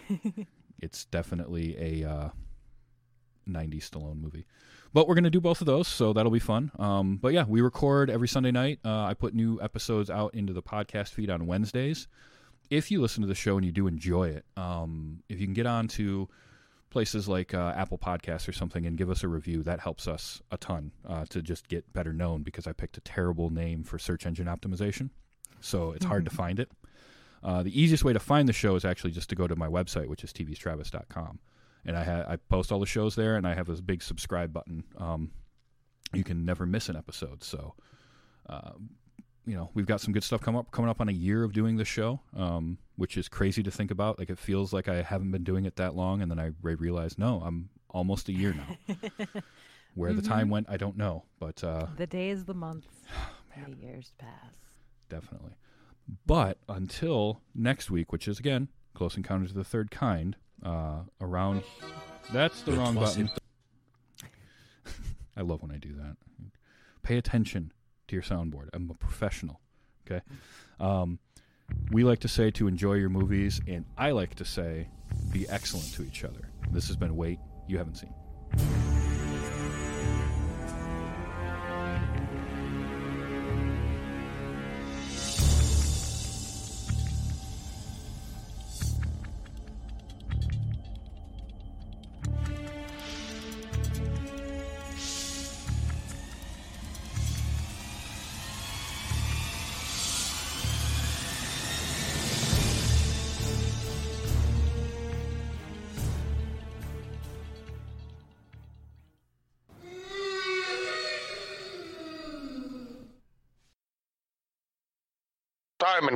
[LAUGHS] it's definitely a uh, 90s Stallone movie. But we're going to do both of those, so that'll be fun. Um, but yeah, we record every Sunday night. Uh, I put new episodes out into the podcast feed on Wednesdays. If you listen to the show and you do enjoy it, um, if you can get on to places like uh, Apple Podcasts or something and give us a review, that helps us a ton uh, to just get better known because I picked a terrible name for search engine optimization. So it's hard to find it. Uh, the easiest way to find the show is actually just to go to my website, which is tvstravis.com. And I, ha- I post all the shows there, and I have this big subscribe button. Um, you can never miss an episode. So, uh, you know, we've got some good stuff coming up coming up on a year of doing this show, um, which is crazy to think about. Like it feels like I haven't been doing it that long, and then I re- realized, no, I'm almost a year now. [LAUGHS] Where the time went, I don't know, but uh, the days, the months, [SIGHS] the years pass. definitely. But until next week, which is again Close Encounters of the Third Kind, uh, around that's the wrong button. [LAUGHS] I love when I do that. Pay attention to your soundboard. I'm a professional. Okay. Um, we like to say to enjoy your movies, and I like to say be excellent to each other. This has been Wait You Haven't Seen.